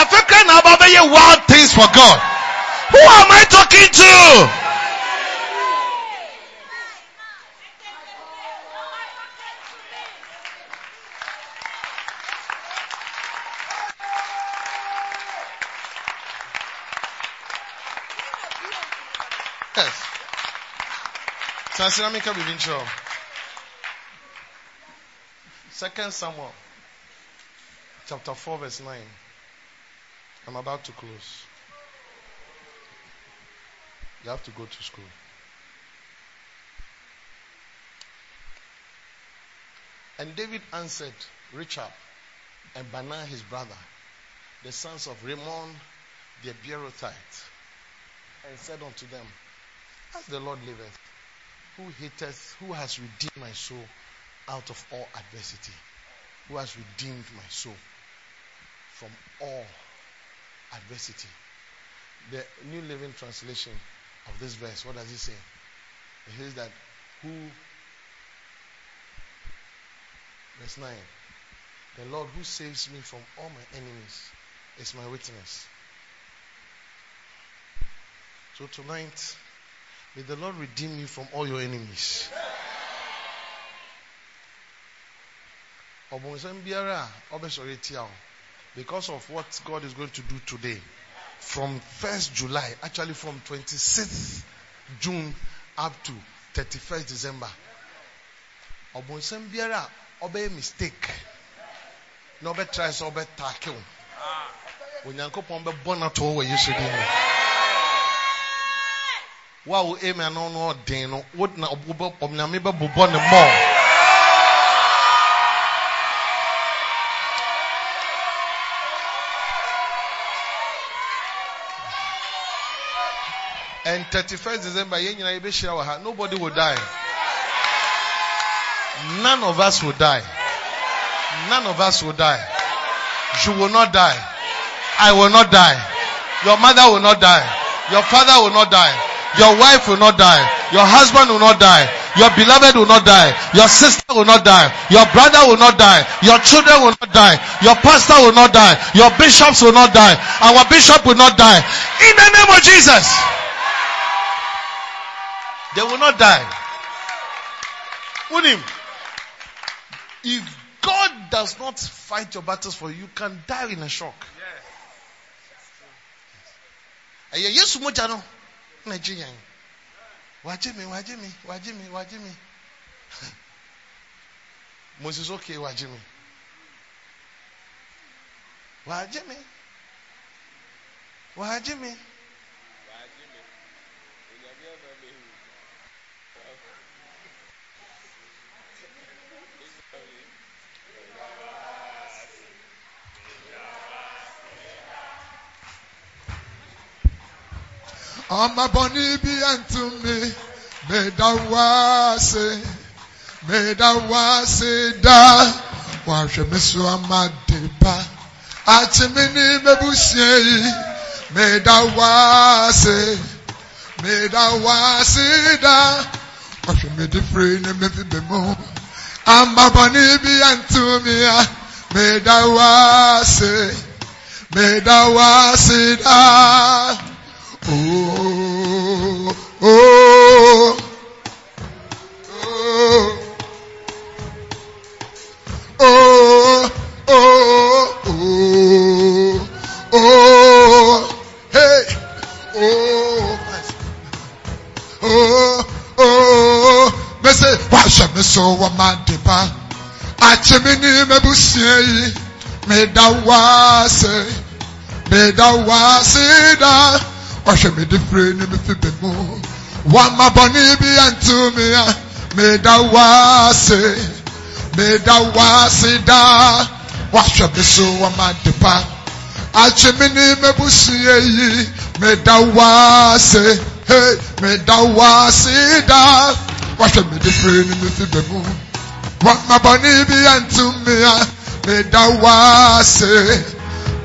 afeka na aba bɛyɛ wild things for god. Who am i talking to? Yes. Bibi nkyerɛ Second Samuel chapter 4 verse 9. I'm about to close. You have to go to school. And David answered Rechab and Baanah his brother, the sons of Rimmon the Beerothite, and said unto them, As the Lord liveth, who hateth, who has redeemed my soul out of all adversity, who has redeemed my soul from all adversity. The New Living Translation of this verse, what does it say? It says that who, verse 9, the Lord who saves me from all my enemies is my witness. So tonight, may the Lord redeem you from all your enemies. Because of what God is going to do today from 1st July actually from 26th June up to 31st December ɔbɔnsɛm biara a mistake. Na ɔbɛtry sɛ ɔbɛtaake wo onyankopɔn bɛbɔ no to wɔ yesu din mu. Wo a wo amen no no ɔden no wo na ɔnyame bɛbobɔ ne mmɔɔ 31st December, nobody will die. None of us will die. None of us will die. You will not die. I will not die. Your mother will not die. Your father will not die. Your wife will not die. Your husband will not die. Your beloved will not die. Your sister will not die. Your brother will not die. Your children will not die. Your pastor will not die. Your bishops will not die. Our bishop will not die. In the name of Jesus. They will not die. Unim. If God does not fight your battles for you, you can die in a shock. Ɛyɛ Yesu mogya no na gye yɛn. Wagye me, wagye me, wagye me, wagye me. Moses okay, wagye me. Wagye me. Wagye me. Amaboni be unto me, medawase, medawase da, wahwɛ me so ama de pa, akyemene mebusie yi, medawase, medawase da, wahwɛ me de firi ne me fi bɛ mu, amaboni be unto me a, medawase, medawase da. Oh, oh, oh, oh, oh, oh, oh, hey, oh, oh, oh, mese wahwɛ me so wɔ ma de ba akyemi ni mebusua me meda wa se meda wa se da wahwɛ me de fire ne me fi bɛ mu wama bɔne bi anto me a meda wase meda wase daa wahwɛ me so wama de pa akye me ne eh, mabusua yi meda wase hey meda wase daa wahwɛ me de fire ne me fi bɛ mu wama bɔne bi me a meda wase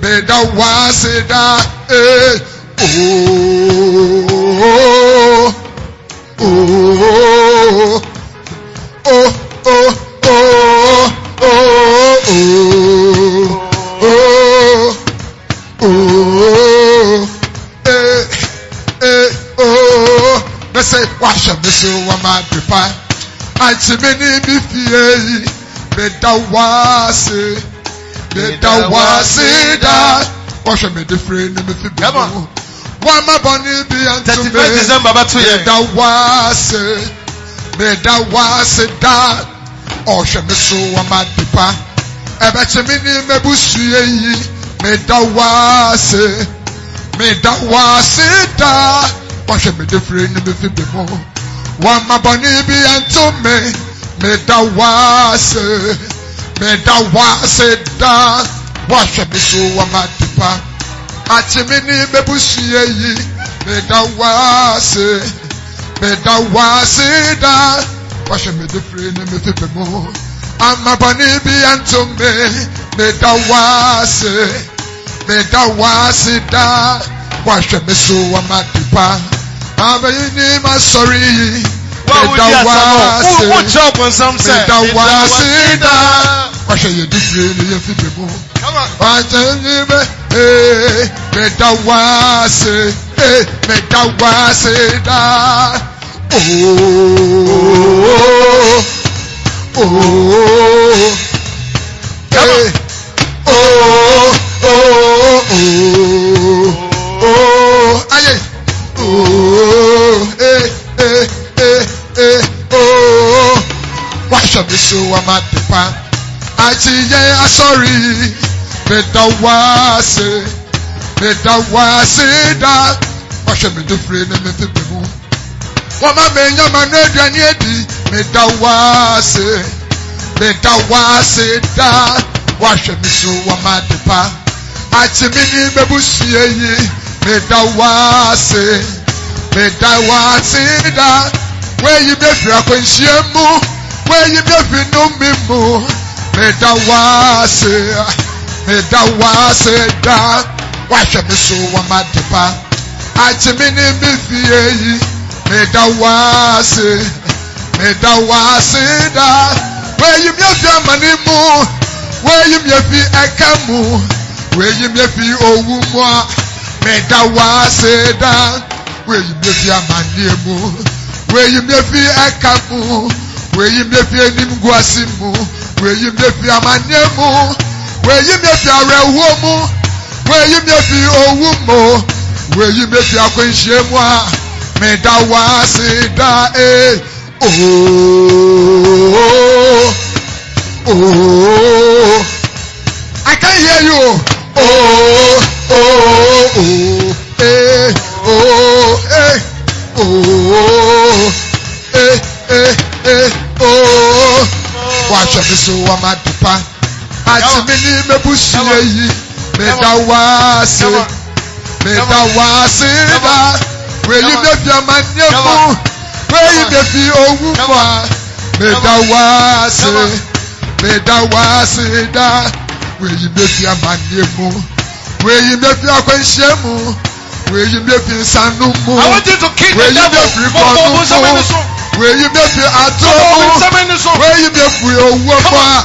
meda wase daa hey. Achimini mi fie yi, meda waase, meda waase da, wɔhwɛ mede firi ne me fi bi mu. Wọ́n má bọ̀ níbi àǹtí mi. 31st December bá tún yẹ. Mẹ̀dá wá ṣe, mẹ̀dá wá ṣe dá. Ọ̀ṣẹ̀ mi so wọ́n má dìpa. Ẹ̀bẹ̀ tí mi ní mẹ́bùsù yìí. Mẹ̀dá wá ṣe, mẹ̀dá wá ṣe dá. Ọ̀ṣẹ̀ mi dé fure ní mi fi bì mú. Wọ́n má bọ̀ níbi àǹtí mi. Mẹ̀dá wá ṣe, mẹ̀dá wá ṣe dá. Ọ̀ṣẹ̀ mi so wọ́n má dìpa Achimini bebushiye yi medawase medawase da washe medifre ne mefipe mo amabani bi antome medawase medawase da washe meso amadipa abeyini masori yi medawase medawase da. ɔhyɛ yɛ disie ne yɛ fi de mu ɔtɛnni bɛ ee mɛda waase ee mɛda waase daa ooo ooo ee ooo ooo ooo aye ooo ee ee ee ooo àti yẹ asọ́rí fèdàwáṣe fèdàwáṣe dá ọ̀ṣẹ́ mi tó fure ní mi pípé mu. wọ́n má mi yàn máa ní èdè ẹni èdè fèdàwáṣe fèdàwáṣe dá wọ́n àṣẹ mi tó wọ́n máa dì pa. àti mi ní bẹ́bù sí èyí fèdàwáṣe fèdàwáṣe dá wọ́n èyí bẹ́ẹ̀ fìrà kò ń ṣe é mú wọ́n èyí bẹ́ẹ̀ fi nú mi mú. Meda wase meda wase da wahwɛ me so wɔ ma de pa. Ate me ne me fie yi meda wase meda wase da weyi mi efiri amane mu weyi mi efiri ɛka mu weyi mi efiri owu mu a meda wase da weyi mi efiri amane mu weyi mi efiri ɛka mu weyi mi efiri enim gu ase mu weyi mi efiri amane mu weyi mi efiri awerɛhoɔ mu weyi mi efiri owu mu weyi mi efiri akwanhyia mu a meda wase da ee ooo ooo I can hear you. Ooo ooo ooo ee ooo ee ooo ee ee ee ooo wahwɛ mi so wɔ ma dupa ati mi ni mebusua yi meda wase meda wase da weyi mefi amanye mu weyi mefi owu mu a meda wase meda wase da weyi mefi amanye mu weyi mefi akwanhyia mu weyi mefi nsanu mu I want you to kick the weyi devil. mefi Mo- mo- mo- kɔnu sẹ́mi mu ni so. weyi mefi ato Mo- mo- mu sẹ́mi ni so. weyi mefi owu mu a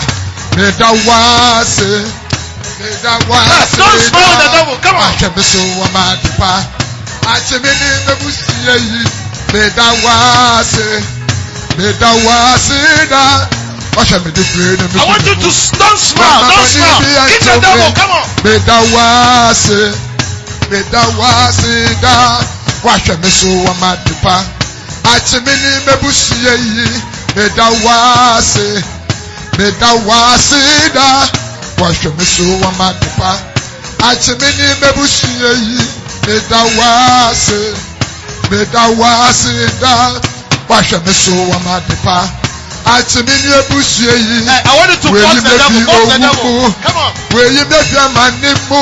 meda wase meda wase Don't smile with the devil. Come on. ahwɛ mi so wɔ ma dupa ati mi ni mebusia yi meda wase meda wase da wahwɛ mi di firi ni mi I want you to s- don't smile. Mama, Don't smile. baby, I Kick the told devil. me. Come on. meda wase meda wase da wahwɛ mi so wɔ ma dupa ati mi ni mebusia yi meda wase meda wase da wahwɛ mi so wɔ ma dupa ati mi ni mebusia yi meda wase meda wase da wahwɛ mi so wɔ ma dupa ati mi ni ebusia yi Hey, I want you to Where force you the may devil. be Force the owu devil. mu. Come on. wèyí mẹ́fì àmàní mú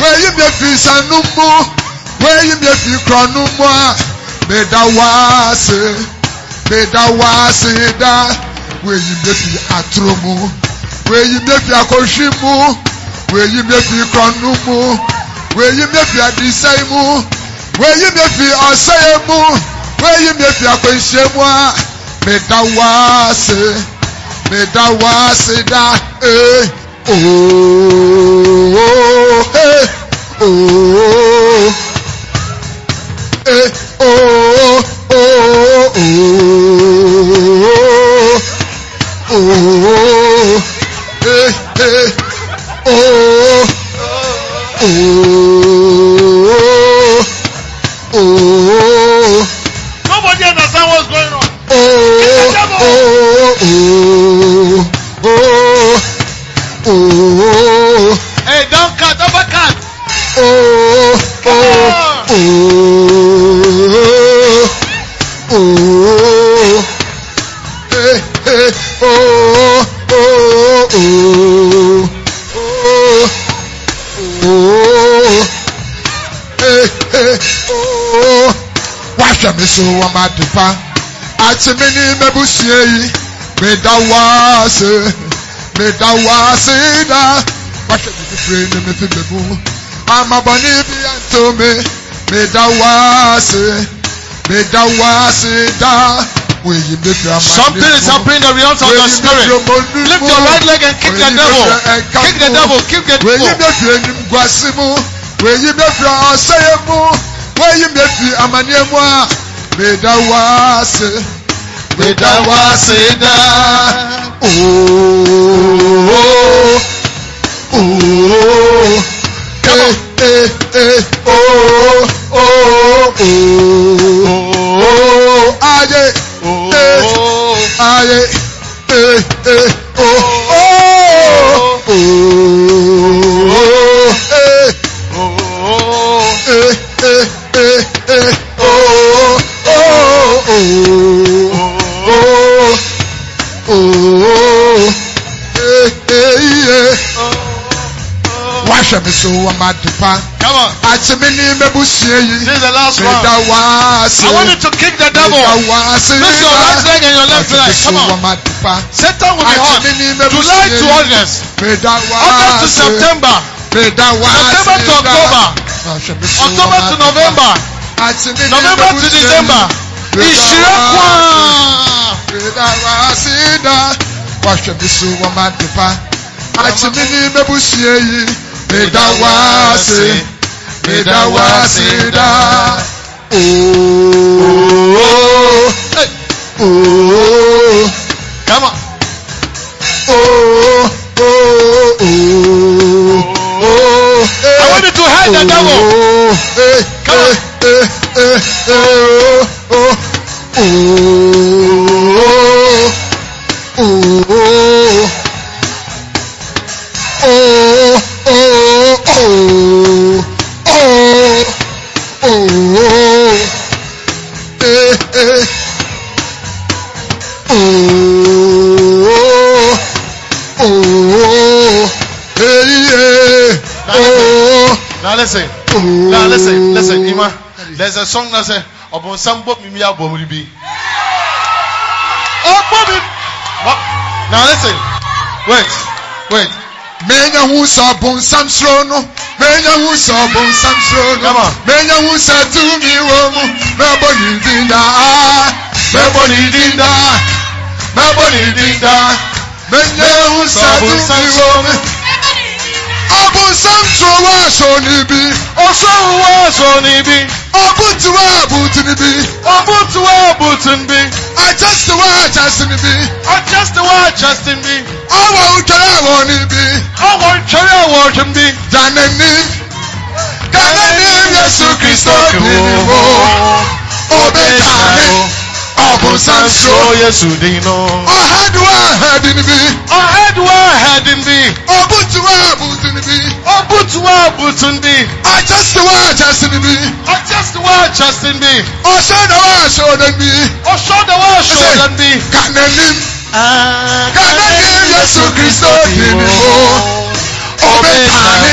wèyí mẹ́fì ìsànú mú wèyí mẹ́fì ìkọ̀nù mú à mẹ́dá wá sí mẹ́dá wá sí dá wèyí mẹ́fì àtúrò mú wèyí mẹ́fì àkọ́ṣí mú wèyí mẹ́fì ìkọ̀nù mú wèyí mẹ́fì àdìsẹ́ mú wèyí mẹ́fì ọ̀sẹ́ mú wèyí mẹ́fì àkọ́ṣẹ́ mú à mẹ́dá wá sí mẹ́dá wá sí dá ee ooo ee ooo ate me ne mabusua yi meda waase meda waase da wahwɛ me fifire ne me fi me mu amabɔne bi anto me meda waase meda waase da woyi me fi amane Something is mu. happening in the realms of the Woyi me spirit. fi omonu Lift mu. your right leg and kick the Woyi me devil. fi ɛka Kick the mu. devil. Kick the Wèyí devil. bẹ́ẹ̀ fi enim guase mu, wèyí bẹ́ẹ̀ fi ọ̀sẹ́yẹ mu, wèyí bẹ́ẹ̀ fi amaneɛ mu a, mèda wáase, mèda wáase dá. Ooo, ooo, Ati mi ni mebusie yi. This is the last Meda one. wase. I want you to kick the devil. Meda wase. Lift your right leg and your left Ati leg. mi so Come wɔ on. ma dipa. Satan will be Ati hot. mi ni July mebusie to yi. August. Meda August to wase. September. Meda wase. September to October. Ahwɛ mi so wɔ October ma to dipa. November. Ati mi ni November to mebusie yi. December. Meda Ìṣirẹ́ wase. kwaa. Meda wase da. Wahwɛ mi so wɔ ma dipa. Ati mi ni mebusie yi. Meda wase. Meda wase da. Oh. Hey, listen. Listen, Ima. There's a song that says, "Obon sambo mimi abo muribi." Oh, Bobby. What? Now listen. Wait. Wait. Menya hu sọ bonsam soro no. Menya hu sọ bonsam soro no. Come on. Menya hu sọ tumi wọ mu. Mẹ́bọ̀ ní dín dá. Mẹ́bọ̀ ní dín dá. Mẹ́bọ̀ ní dín dá. Menya hu sọ tumi wọ mu. Ọ̀bùn Sámsù wá aṣọ níbí. Ọ̀ṣọ́run wá aṣọ níbí. Ọ̀bùn ti wá àbùtù níbí. Ọ̀bùn ti wá àbùtù níbí. Àjẹsí wá àjẹsí níbí. Àjẹsí wá àjẹsí níbí. Ọwọ́ ìjọra ẹ̀wọ̀ níbí. Ọwọ́ ìjọra ẹ̀wọ̀ níbí. Dàní ní. Dàní ní Yéṣu Kristó bìrì mọ́. Òbí dàní. Ọbùnsam tó. Yesu dínú. Ọ̀hádùá ẹ̀dì níbí. Ọ̀hẹ́dùwà ẹ̀dín bí. Ọbùn tí wá àbùtù níbí. Ọ̀bùn tí wá bùtùn bí. Àjẹsí wá àjẹsí níbí. Ọ̀jẹ̀sì wá Justin bí. Ọ̀ṣọ́dọ̀ wá aṣọ níbí. Ọ̀ṣọ́dọ̀ wá ṣọ̀dọ̀ bí. Kànà ní. Kànà ní Yéṣu Kristo dìní mọ́. Obe jàǹdà ọbùnsam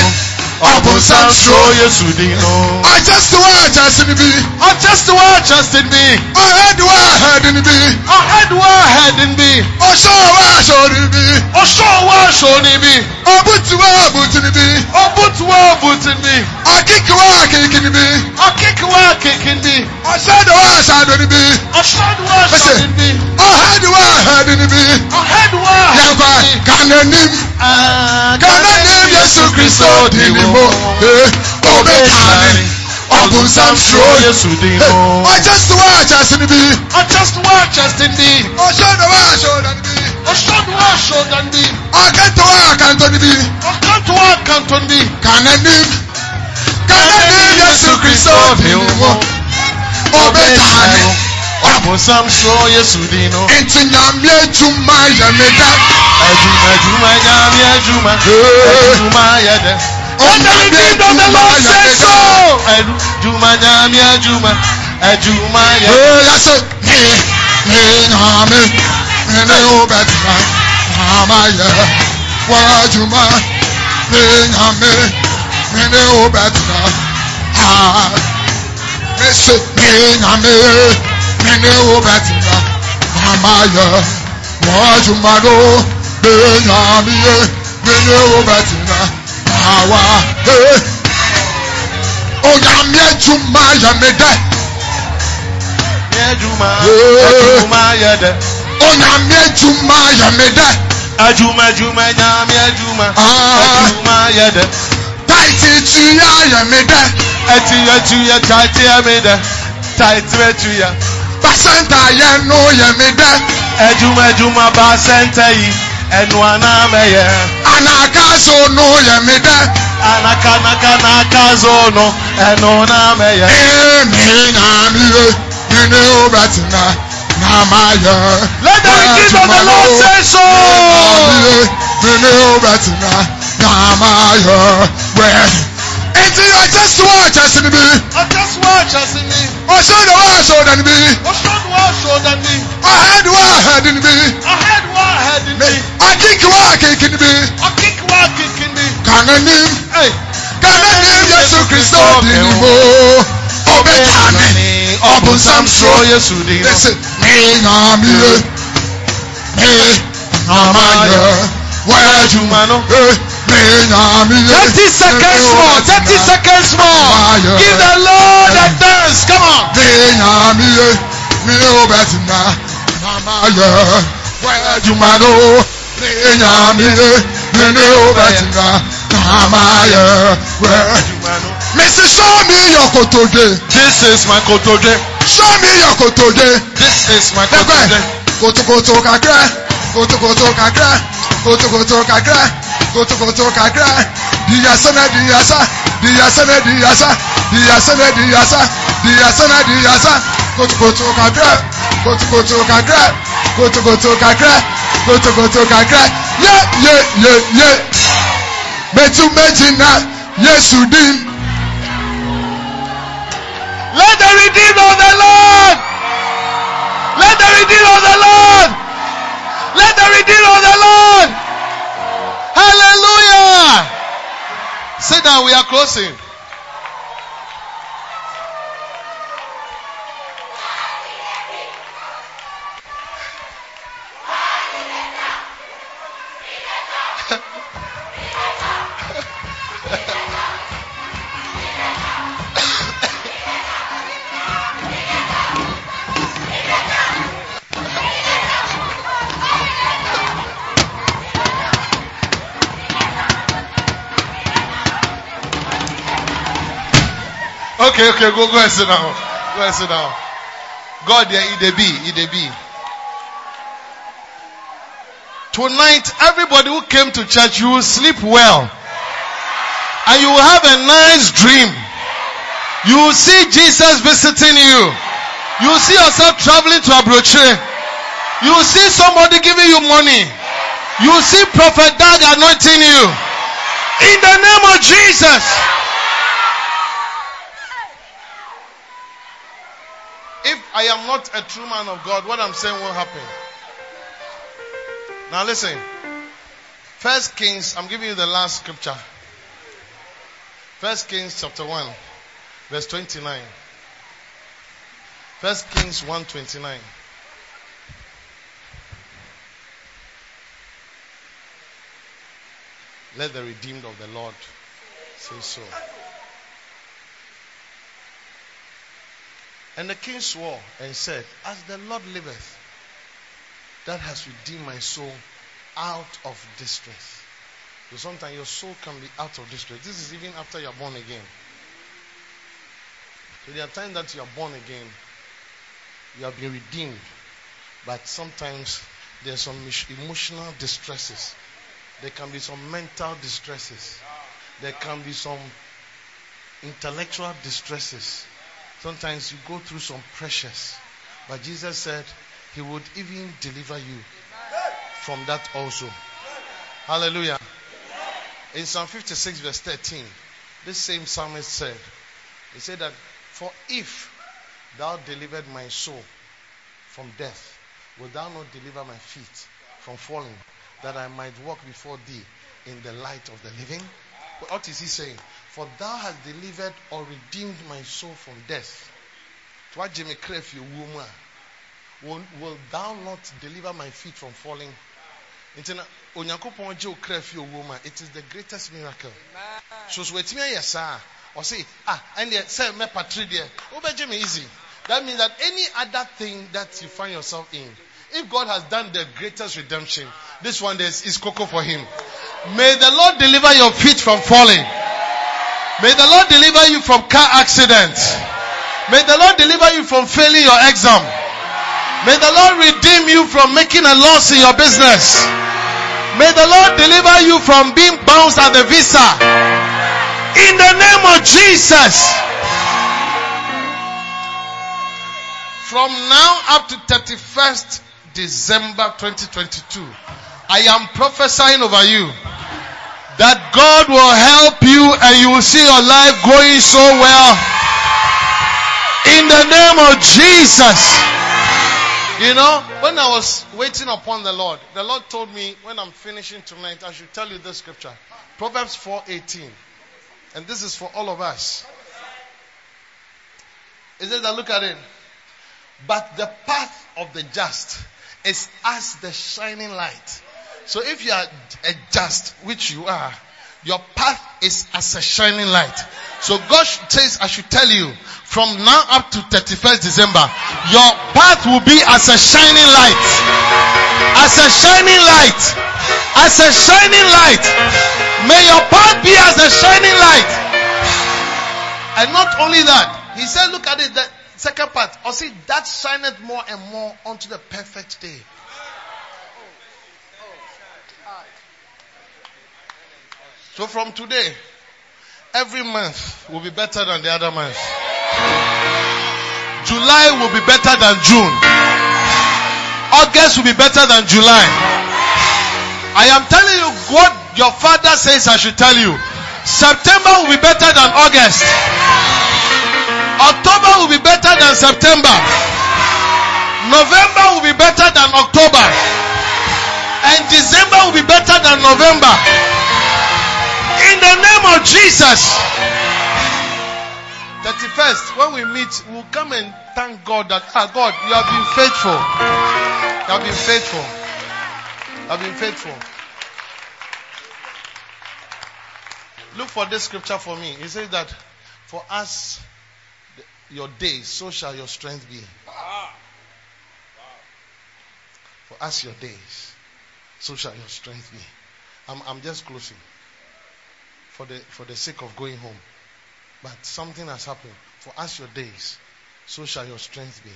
ọ̀bùnsántró Yéṣu nínú. Ọ̀jẹ̀sìwá àjẹsí níbí. Ọ̀jẹ̀sìwá àjẹsí níbí. Ọ̀hẹ́dùwá àhẹ́dì níbí. Ọ̀hẹ́dùwá àhẹ́dì níbí. Ọ̀ṣọ́wá aṣọ níbí. Ọ̀ṣọ́wá aṣọ níbí. Ọ̀bùtùwá àbùtù níbí. Ọ̀bùtùwá àbùtù níbí. Akíkíwá àkíkí níbí. Akíkíwá àkíkí níbí. Ọ̀ṣọ́dùwá aṣáájú níbí. Ọ̀ṣọ́dùwá aṣọ níbí. Ọ̀hẹ́dùwá àhẹ́dì níbí. Ọ̀hẹ́dùwá àhẹ́dì níbí. Yàgbá kànáà ní. Kànáà ní Yéṣu Kristo dìbò. Ní mọ́. Ọbẹ̀ kàní. Ọ̀bùn sàmṣó. Yesu dínú. Ọjọ́sí wá àjẹsí níbí. Ọ̀jẹ̀sì wá Justin bí. Ọ̀ṣọ́dọ̀ wá aṣọ́dọ̀ níbí. Ọ̀ṣọ́dọ̀ wá ṣọ̀dọ̀ bí. Akẹ́tọ̀ wá àkàntọ̀ níbí. Ọ̀kàntọ̀ wá kàntọ̀ bí. Kànáním. Kànáním Yéṣu Kristo dì ní mọ́. Ọbẹ̀ kàní. Ọ̀bùnsam ṣọ́ Yesu dínú. Nti nyame adwuma yɛ me dɛ. Ẹ̀dùnmá ẹ̀dùnmá nyàmí ẹ̀dùnmá. Ee. Ẹ̀dùnmá yẹ dẹ. Onyame adwuma yɛ me dɛ. Ẹ̀dùnmá nyàmí ẹ̀dùnmá. Ẹ̀dùnmá yẹ dẹ. Ee yase me me nyame me ne wo bɛ tena nyama yɛ wɔ adwuma me nyame me ne wo bɛ tena aa me se me nyame me ne wo bɛ tena nyama yɛ wɔ adwuma no me nyame yɛ me ne wo bɛ tena awa ee onyame adwuma yɛ me dɛ. Ẹ̀dùnmá Ee. ẹ̀dùnmá yẹ dẹ. onyame adwuma yɛ me dɛ Ẹ̀dùnmá ẹ̀dùnmá nyàmí ẹ̀dùnmá. Ah. Ẹ̀dùnmá yẹ dẹ. taiti tua yɛ me dɛ Ẹ̀tì ẹ̀tù yẹ tàìtì ẹ̀ mi dẹ. Tàìtì ẹ̀tù yẹ. basenta yɛ no yɛ me dɛ Ẹ̀dùnmá ẹ̀dùnmá bá sẹ́ńtẹ̀ yìí. Ẹnu àná mẹ́yẹ. anakaso no yɛ me dɛ Anakanaka zono. Ẹnu náà mẹ́yẹ. ee me nyame ye me ne o bɛ tena nama yɛ Let the king of the Lord say so. ye me ne o bɛ tena nama yɛ wɛ eti ɔkyɛ so ɔkyɛ si ni bi Ọjọ́sí wá àjọsí ni. ɔhyɛ de wɔ ahyɛ ɔda ni bi Ọṣọ́dún wá aṣọ́dá ni. ɔhɛ de wɔ ahɛ de ni bi Ọ̀hẹ́dù wá àhẹ́dì ni. akiki wɔ akiki ni bi Ọ̀kíkì wá kìkì ni. kananim Ey, n'anim yesu kristo di ni mo ọ̀bùnsam so Yesu di no. listen mi nyàmí ye mi àmàyẹ wẹ́ẹ̀dù mi nyàmí ye. 30 seconds more. 30 seconds more. Give the Lord a dance. Come on. mi nyàmí ye mi ò bẹ̀ tì nà àmàyẹ wẹ́ẹ̀dù mà ló mi nyàmí ye mi ò bẹ̀ tì nà àmàyẹ wẹ́ẹ̀dù. Missy, show me your kotoge. This is my kotoge. Show me your kotoge. This is my kotoge. kotokoto kakra kotokoto kakra kotokoto kakra kotokoto kakra diyasana diyasa diyasana diyasa diyasana diyasa diyasana diyasa kotokoto kakra kotokoto kakra kotokoto kakra kotokoto kakra ye ye ye ye metu meji na yesu din. Let the redeemed of the Lord. Let the redeemed of the Lord. Let the redeemed of the Lord. Hallelujah. Sit down. We are closing. Okay, okay, go, go and sit down. Go and sit down. God, there, it be, it be. Tonight, everybody who came to church, you will sleep well. And you will have a nice dream. You will see Jesus visiting you. You will see yourself traveling to Abroche. You will see somebody giving you money. You will see Prophet Dag anointing you. In the name of Jesus. If I am not a true man of God, what I'm saying will happen. Now listen. First Kings, I'm giving you the last scripture. First Kings chapter 1, verse 29. First Kings 129. Let the redeemed of the Lord say so. And the king swore and said, As the Lord liveth, that has redeemed my soul out of distress. So sometimes your soul can be out of distress. This is even after you are born again. So there are times that you are born again, you have been redeemed, but sometimes there's some emotional distresses. There can be some mental distresses. There can be some intellectual distresses. Sometimes you go through some pressures. But Jesus said he would even deliver you from that also. Hallelujah. In Psalm 56, verse 13, this same psalmist said, He said that, For if thou delivered my soul from death, wilt thou not deliver my feet from falling, that I might walk before thee in the light of the living? What is he saying? For thou hast delivered or redeemed my soul from death. To what Jimmy Crave you woman? Will, will thou not deliver my feet from falling? Nti na onyankopɔn gye wo kra fi owuo mu a. It is the greatest miracle. So so watumi ayɛ saa ɔse ah ɛndeɛ sɛ mɛpatre deɛ wobɛgye me easy. That means that any other thing that you find yourself in if God has done the greatest redemption this one is, is cocoa for him. May the Lord deliver your feet from falling may the Lord deliver you from car accidents may the Lord deliver you from failing your exam May the Lord redeem you from making a loss in your business. May the Lord deliver you from being bounced at the visa. In the name of Jesus. From now up to 31st December 2022, I am prophesying over you that God will help you and you will see your life going so well. In the name of Jesus. You know, when I was waiting upon the Lord, the Lord told me when I'm finishing tonight, I should tell you this scripture. Proverbs 4:18. And this is for all of us. Is it that look at it? But the path of the just is as the shining light. So if you are a just, which you are, your path is as a shining light. So God says, I should tell you, from now up to 31st December, your path will be as a shining light. As a shining light. As a shining light. May your path be as a shining light. And not only that, he said, look at it, the second part, or see, that shineth more and more unto the perfect day. So from today, every month will be better than the other month. July will be better than June. August will be better than July. I am telling you what your father says I should tell you. September will be better than August. October will be better than September. November will be better than October. And December will be better than November. In the name of Jesus. 31st, when we meet, we'll come and thank God that, ah, God, you have been faithful. You have been faithful. You have been faithful. Look for this scripture for me. It says that for us, your days, so shall your strength be. For us, your days, so shall your strength be. I'm, I'm just closing for the, for the sake of going home. But something has happened. For us, your days, so shall your strength be.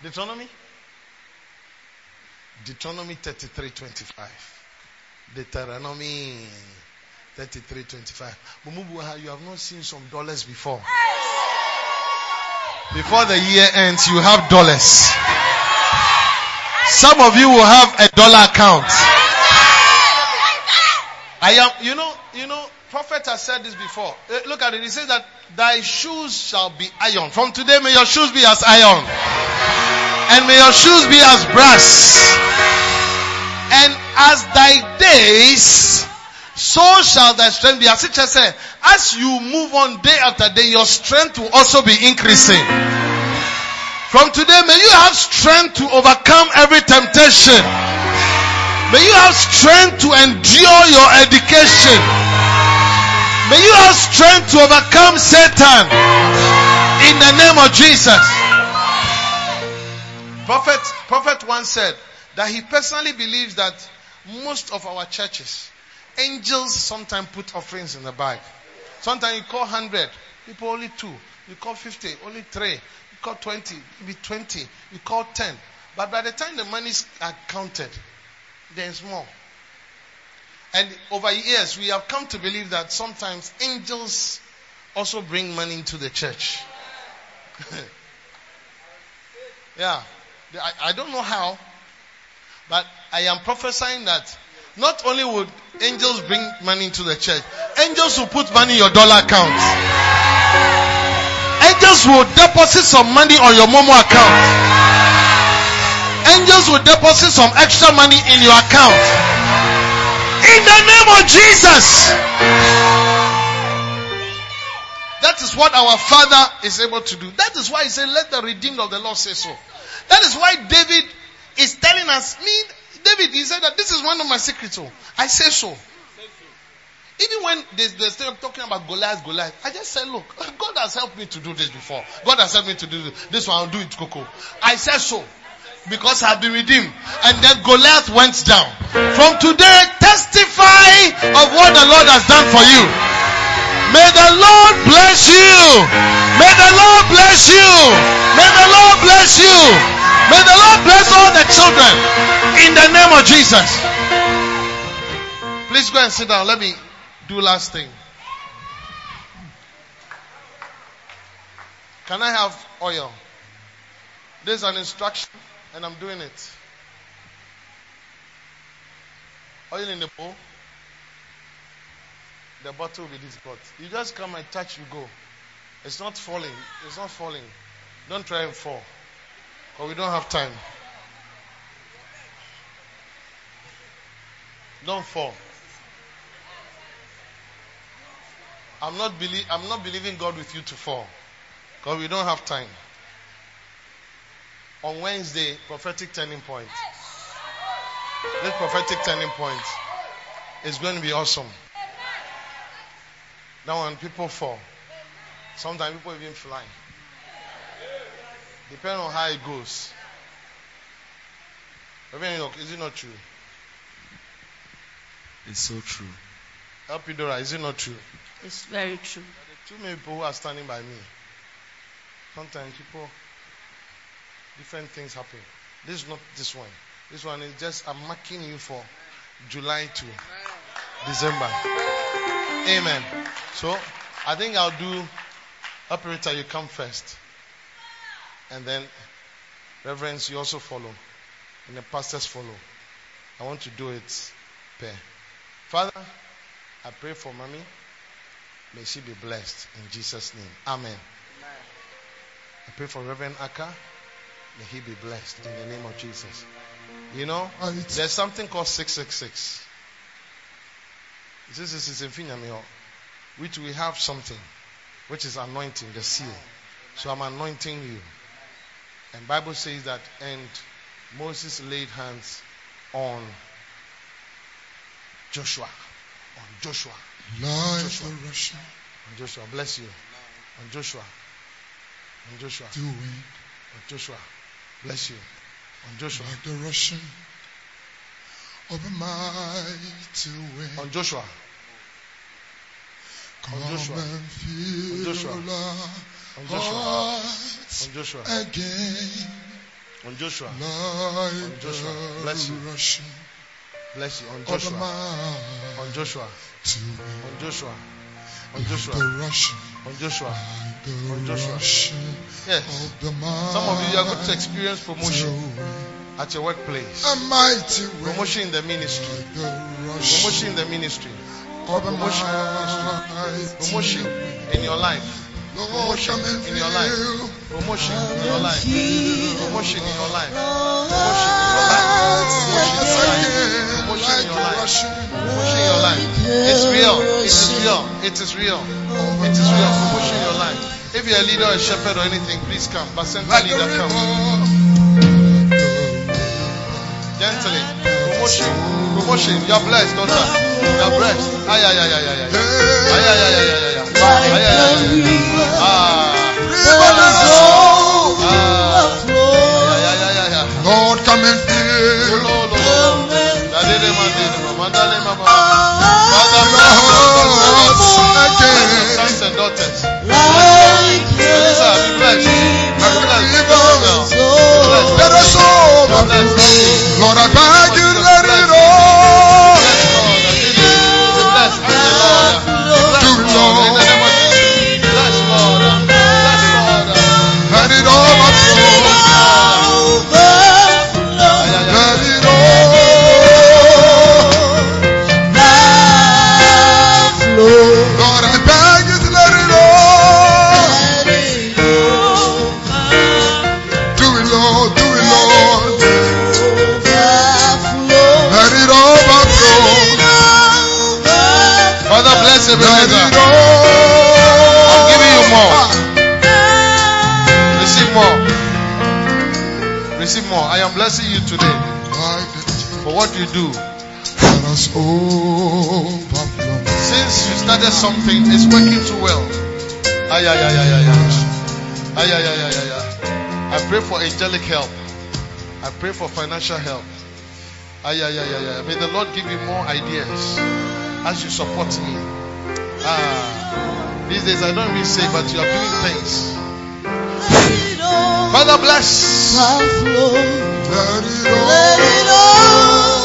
Deuteronomy? Deuteronomy 33 25. Deuteronomy 33 25. Mumubuha, you have not seen some dollars before. Before the year ends, you have dollars. Some of you will have a dollar account. I am, you know, you know, prophet has said this before. Eh, Look at it. He says that thy shoes shall be iron. From today, may your shoes be as iron. And may your shoes be as brass. And as thy days, so shall thy strength be. As it just said, as you move on day after day, your strength will also be increasing. From today, may you have strength to overcome every temptation. May you have strength to endure your education. May you have strength to overcome Satan. In the name of Jesus. Prophet, prophet once said that he personally believes that most of our churches, angels sometimes put offerings in the bag. Sometimes you call 100, people only two. You call 50, only three. You call 20, maybe 20. You call 10. But by the time the monies are counted, there's more. And over years, we have come to believe that sometimes angels also bring money into the church. yeah. I, I don't know how, but I am prophesying that not only would angels bring money into the church, angels will put money in your dollar account. Angels will deposit some money on your Momo account. Angels will deposit some extra money in your account. In the name of Jesus. That is what our Father is able to do. That is why He said, Let the redeemed of the Lord say so. That is why David is telling us, me, David, he said that this is one of my secrets. Oh, I say so. Even when they, they start talking about Goliath, Goliath, I just said, look, God has helped me to do this before. God has helped me to do this. This one, I'll do it, Coco. I said so. Because I've been redeemed. And then Goliath went down. From today, testify of what the Lord has done for you. May the Lord bless you. May the Lord bless you. May the Lord bless you. May the Lord bless all the children. In the name of Jesus. Please go and sit down. Let me do last thing. Can I have oil? There's an instruction and I'm doing it. Oil in the bowl. The bottle will be this pot. You just come and touch, you go. It's not falling. It's not falling. Don't try and fall. Because we don't have time. Don't fall. I'm not believe I'm not believing God with you to fall. Because we don't have time. On Wednesday, prophetic turning point. This prophetic turning point is going to be awesome. Now when people fall, sometimes people even fly. Depending on how it goes. Reverend Enoch, is it not true? It's so true. Elpidora, is it not true? It's very true. Too many people who are standing by me. Sometimes people, different things happen. This is not this one. This one is just, I'm marking you for July to December. Amen. So, I think I'll do, operator, you come first. And then, reverends, you also follow. And the pastors follow. I want to do it pair. Father, I pray for mommy. May she be blessed in Jesus' name. Amen. I pray for Reverend Aka. May he be blessed in the name of Jesus. You know, there's something called 666. This is in Finyamio, which we have something, which is anointing, the seal. So I'm anointing you. And Bible says that, and Moses laid hands on Joshua. On Joshua. Like Joshua. the Russian On Joshua. Bless you. On Joshua. On Joshua. doing, On Joshua. Bless you. On Joshua. like the Russian of a mighty wind. On Joshua. Come Joshua. and feel On Joshua. our On Joshua. On Joshua. again. On Joshua. Like Joshua. Bless you. Bless you. On Joshua. On Joshua. On Joshua. On Joshua. On Joshua. On Joshua. Yes. of the mighty Some of you are going to experience promotion at your workplace. A mighty. Promotion in the ministry. Like the Russian Promotion in the ministry. promotion. Promotion in your life. Promotion in your life. Promotion in your life. Promotion in your life. Promotion in your life. Promotion in your life. Promotion in your life. It's real. It is real. It is real. It is real. Promotion in your life. If you're a leader or a shepherd or anything, please come. But center leader, come. Gently. Promotion. Promotion. You're blessed, daughter. You're blessed. Ay, ay, ay, ay, ay, ay. Ay, ay, ay, ay, ay, ay. Lord, I beg you, Receive more. I am blessing you today for what you do. Since you started something, it's working too well. Ay, ay, ay, ay, ay. Ay, ay, ay, ay, ay, ay. I pray for angelic help. I pray for financial help. Ay, ay, ay, ay, ay. May the Lord give you more ideas as you support me. Ah, these days I don't really say, but you are doing things. Father, bless. Let it all. Let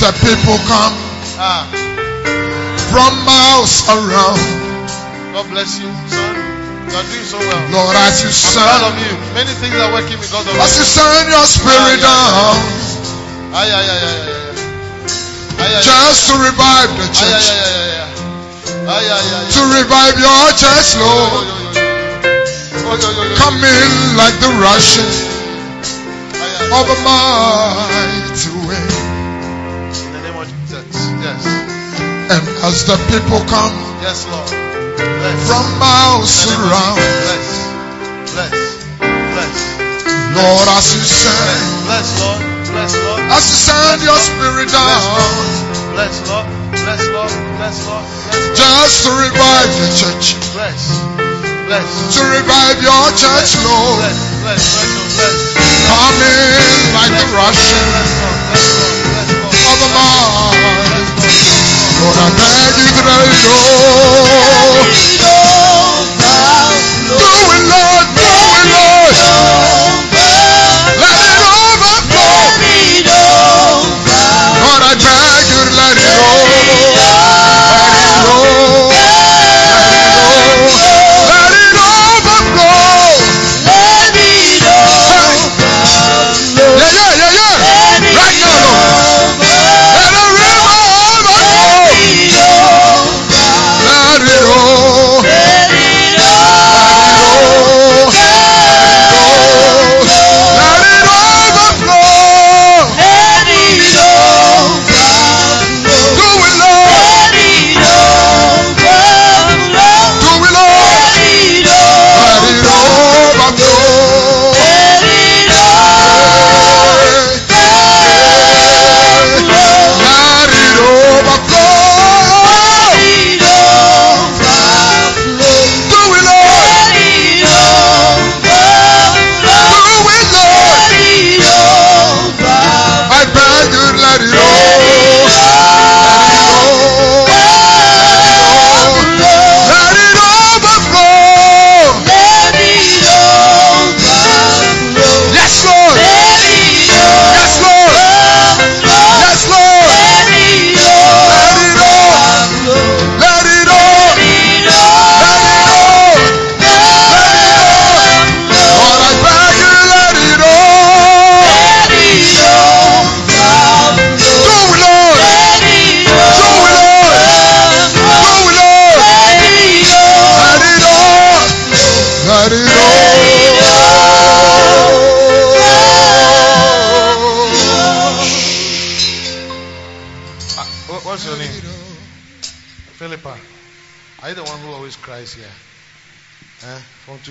Ah. the people come Ah, from miles around, God bless you, son. You are doing so well. Lord, as you I'm proud of you. Many things are working because of as you you. send your spirit ah, down, Ay, ay, ay, just to revive the church, to revive your church, Lord. Come in like the rushing ay, ah, of a mighty wind. As the people come Yes, Lord. Bless. from miles the around, Bless. Bless. Bless. Lord, as you send, Bless, Lord. Bless, Lord. as you send your spirit Bless, down, Lord. Bless, Lord. Bless, Lord. Bless, Lord. Bless, just to revive the church, bless. Bless. to revive your church, Lord. Bless, bless, bless. Come in like the rushing Lord. Lord. Lord. of a mighty Bless, Lord. Lord, I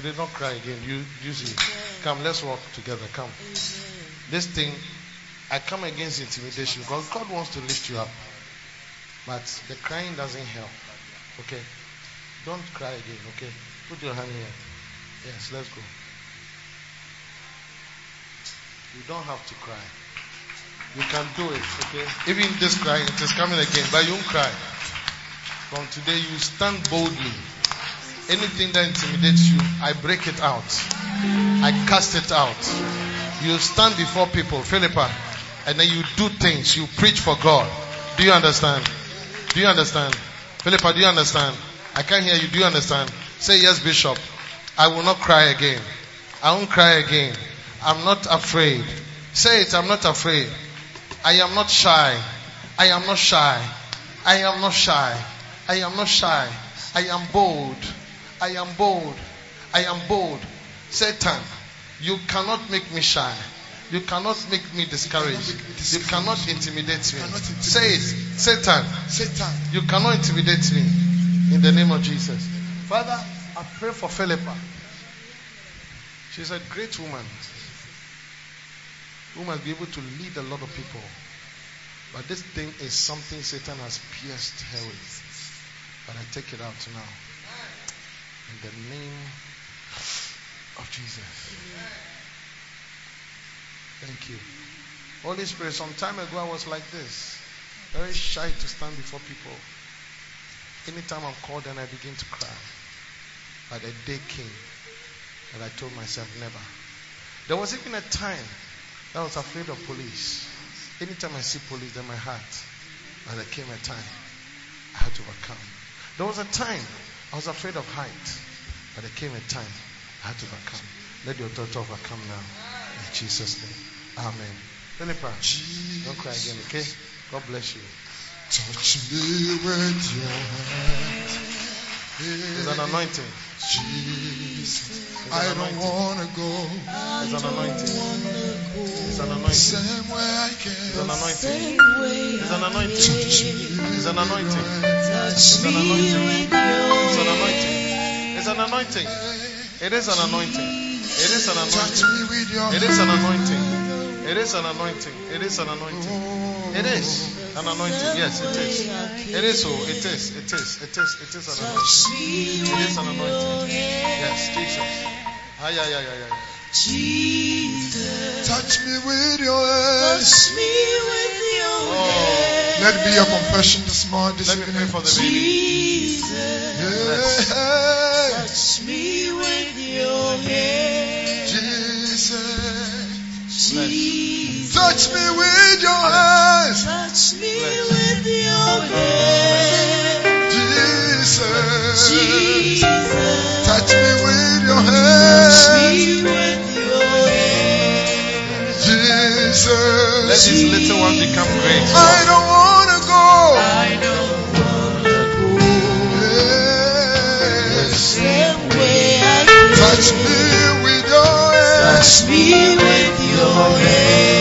today, don't cry again. You, you see. Come, let's walk together. Come. This thing, I come against intimidation because God wants to lift you up. But the crying doesn't help. Okay? Don't cry again. Okay? Put your hand here. Yes, let's go. You don't have to cry. You can do it, okay? Even this crying, it is coming again, but you won't cry. From today, you stand boldly. Anything that intimidates you, I break it out. I cast it out. You stand before people, Philippa, and then you do things. You preach for God. Do you understand? Do you understand? Philippa, do you understand? I can't hear you. Do you understand? Say yes, Bishop. I will not cry again. I won't cry again. I'm not afraid. Say it, I'm not afraid. I am not shy. I am not shy. I am not shy. I am not shy. I am bold. I am bold. I am bold. Satan, you cannot make me shy. You cannot make me discouraged. You cannot intimidate me. Say it. Satan, Satan. you cannot intimidate me. In the name of Jesus. Father, I pray for Philippa. She's a great woman who must be able to lead a lot of people. But this thing is something Satan has pierced her with. But I take it out now. In the name of Jesus. Thank you. Holy Spirit, some time ago I was like this. Very shy to stand before people. Anytime I'm called and I begin to cry. But a day came that I told myself never. There was even a time that I was afraid of police. Anytime I see police, then my heart, and there came a time I had to overcome. There was a time I was afraid of height, but there came a time I had to overcome. Let your daughter overcome now. In Jesus' name. Amen. Philippa, don't cry again, okay? God bless you. Touch me with your hand. It's an anointing. Jesus, It's I don't wanna go It's an anointing. It's an anointing. same way I It's came. an anointing. It's It's an anointing. Touch me It's an anointing. Touch It's an anointing. with It's an anointing. It's an anointing. It is an anointing. It is an anointing. me with your It is an anointing. It is an anointing. It is an anointing. It is an anointing. Yes, it is. It is so. It is. It is. It is. It is an anointing. It is an anointing. Yes, Jesus. Ah, yeah, yeah, yeah, yeah. yeah. Jesus, Touch me with your hand. touch me with your Oh, Let it be your confession this morning, this let me pray for the baby. Jesus, Yeah. touch me with your hand. Jesus, Jesus, touch me with your hands. touch me Bless. with your hand. Jesus, Jesus, touch me with your hands. touch me with your hand. Jesus, Let this little one become great. I don't wanna go. I don't wanna go the Yes. same way I came. Touch me with your hands. Touch me with your hand.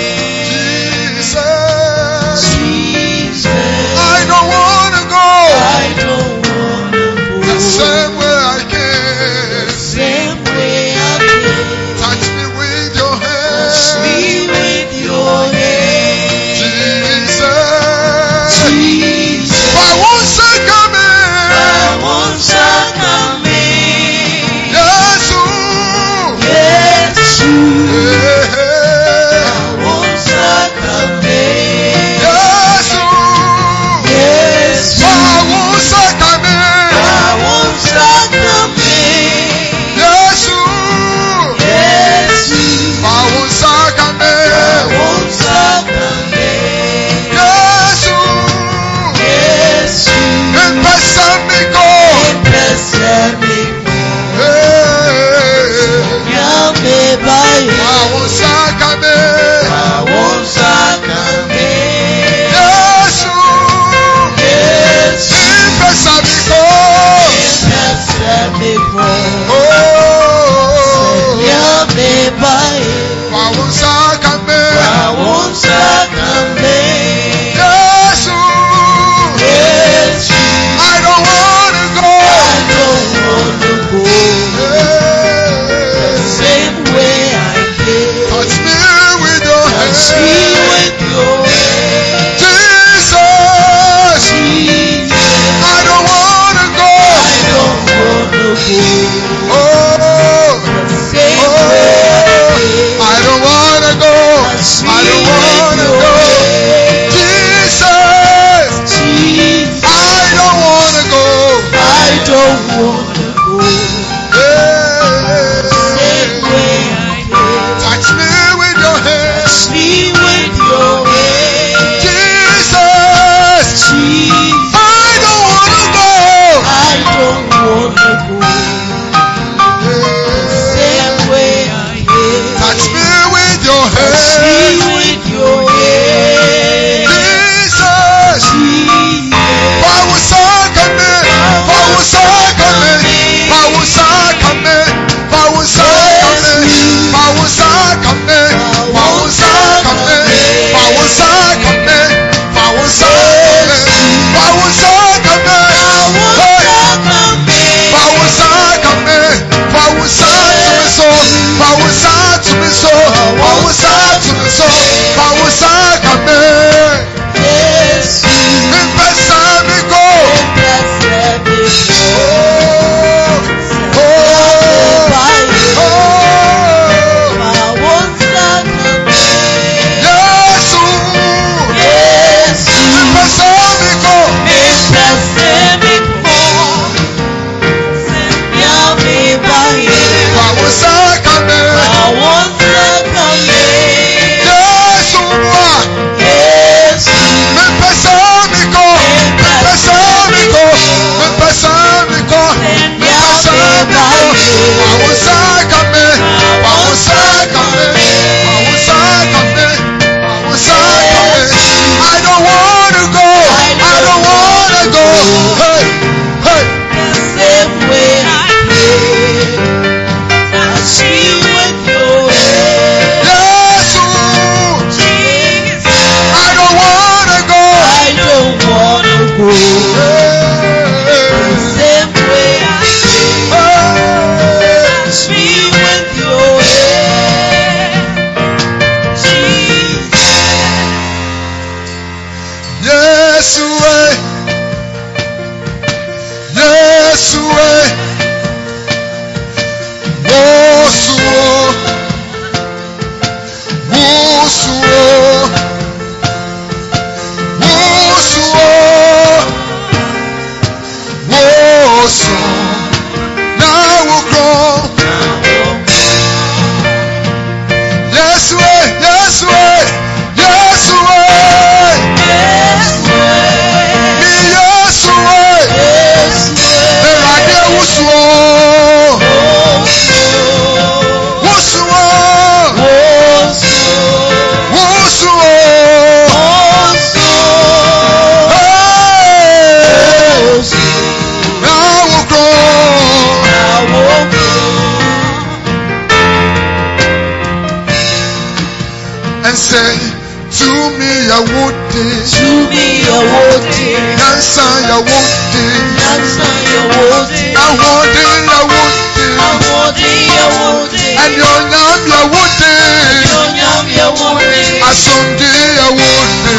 Júmi ìyàwó dé. Júmi ìyàwó dé. Yánsa ìyàwó dé. Yánsa ìyàwó dé. Àwọ̀dé ìyàwó dé. Àwọ̀dé ìyàwó dé. Ẹni ọ̀nà ìyàwó dé. Ẹni ọ̀nà ìyàwó dé. Àsọ̀ndé ìyàwó dé.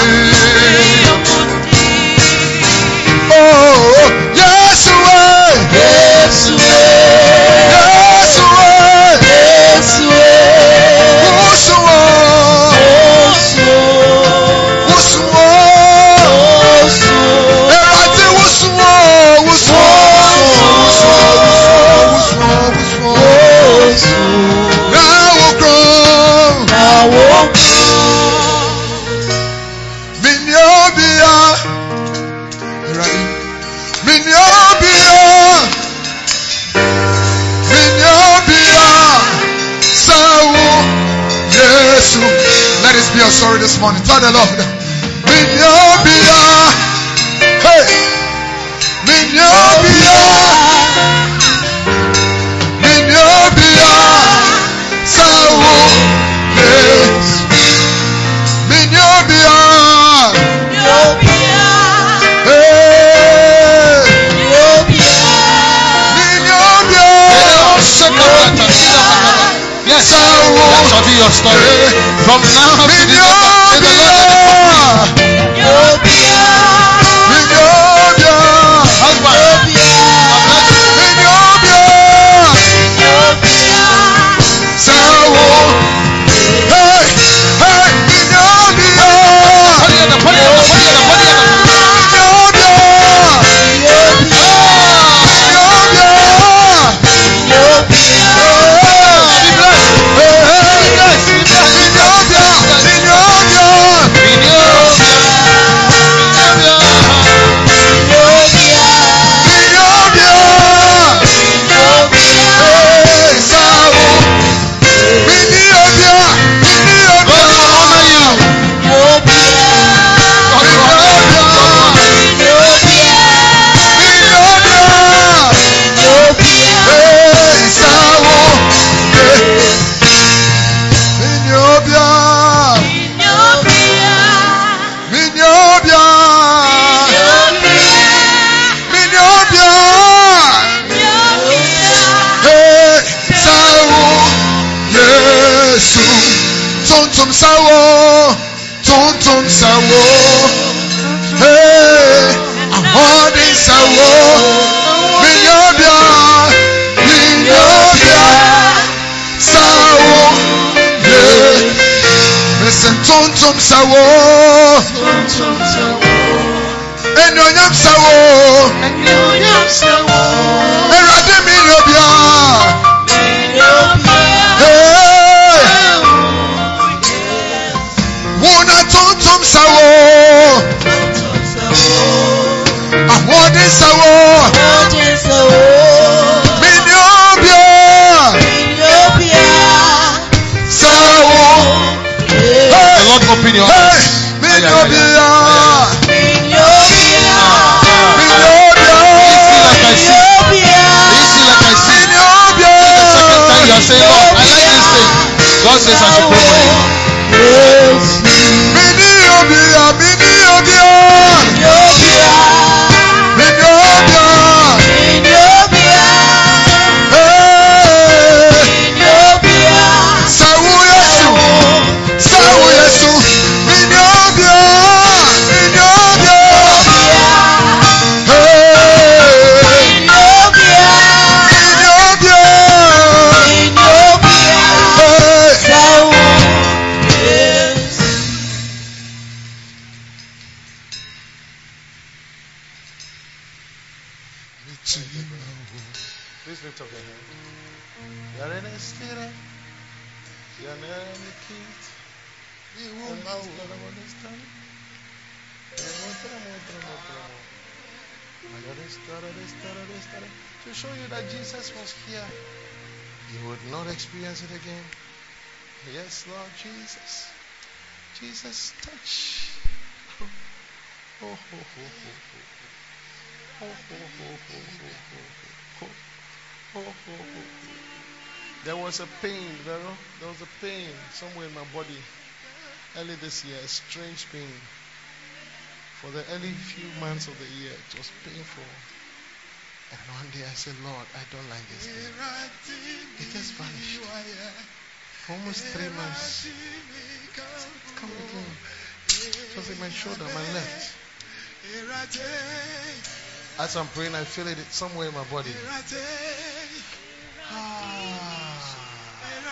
Ìyàwó dé. morning. Tell the Lord. Minyobia. Hey. Minyobia. Minyobia. Sawo. Minyobia. Minyobia. Hey. Minyobia. Minyobia. Yes, that be your story. From now to God says I should pray for you. was a pain, Vero. There was a pain somewhere in my body early this year, a strange pain. For the early few months of the year, it was painful. And one day I said, Lord, I don't like this pain. It just vanished. For almost three months. It come again. It was in my shoulder, my left. As I'm praying, I feel it somewhere in my body. Ah.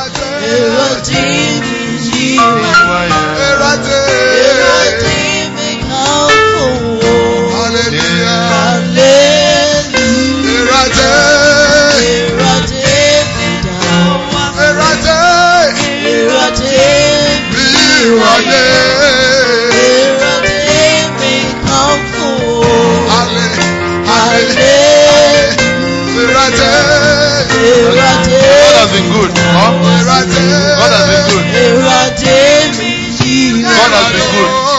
Miwayo, Hallelujah, Erade, Erade, Erade, Erade, God has been good. God has been good.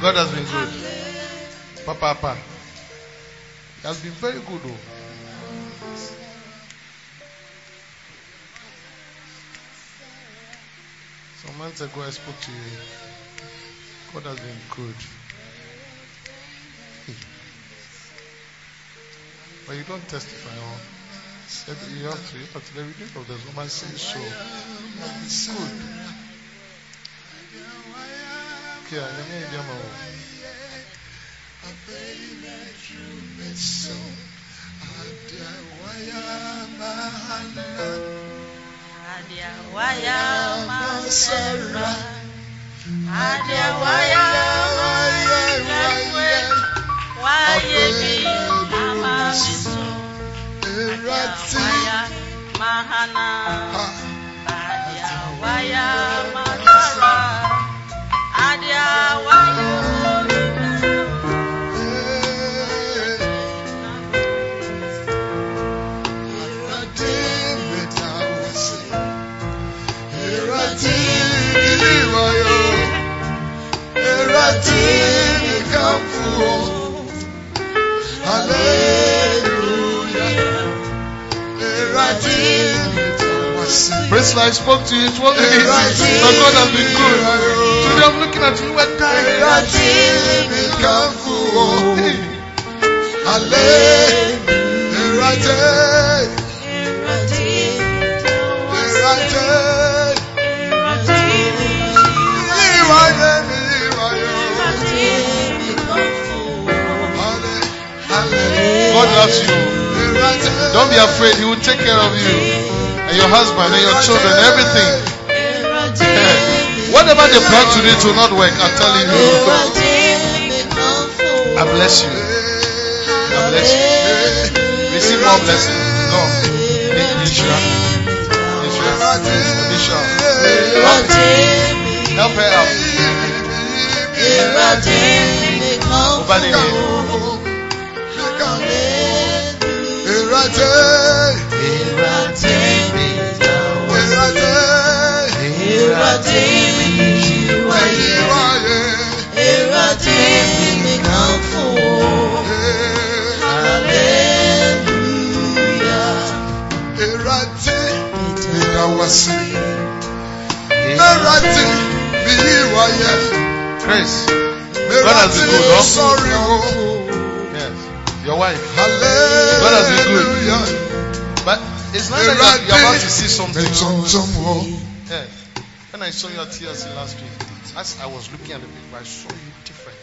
God has been good. Papa, Papa. He has been very good. Oh. Some months ago I spoke to you. God has been good. But you don't testify on. Said you have to, you have to the reading of the woman says so. It's good. Okay, me hear my Praise It wasn't husband and your children, everything. Whatever they plan to do, it will not work. I'm telling you. I bless you. I bless you. Receive more. Nisha. Nisha. Help her out. Obadiah. Grace. God has been good, huh? Sorry, oh. Yes. Your wife. Hallelujah. God has been good. But it's not like you're, you're about to see something. Yeah. When I saw you at TLC last week, as I was looking at the picture, I saw you different.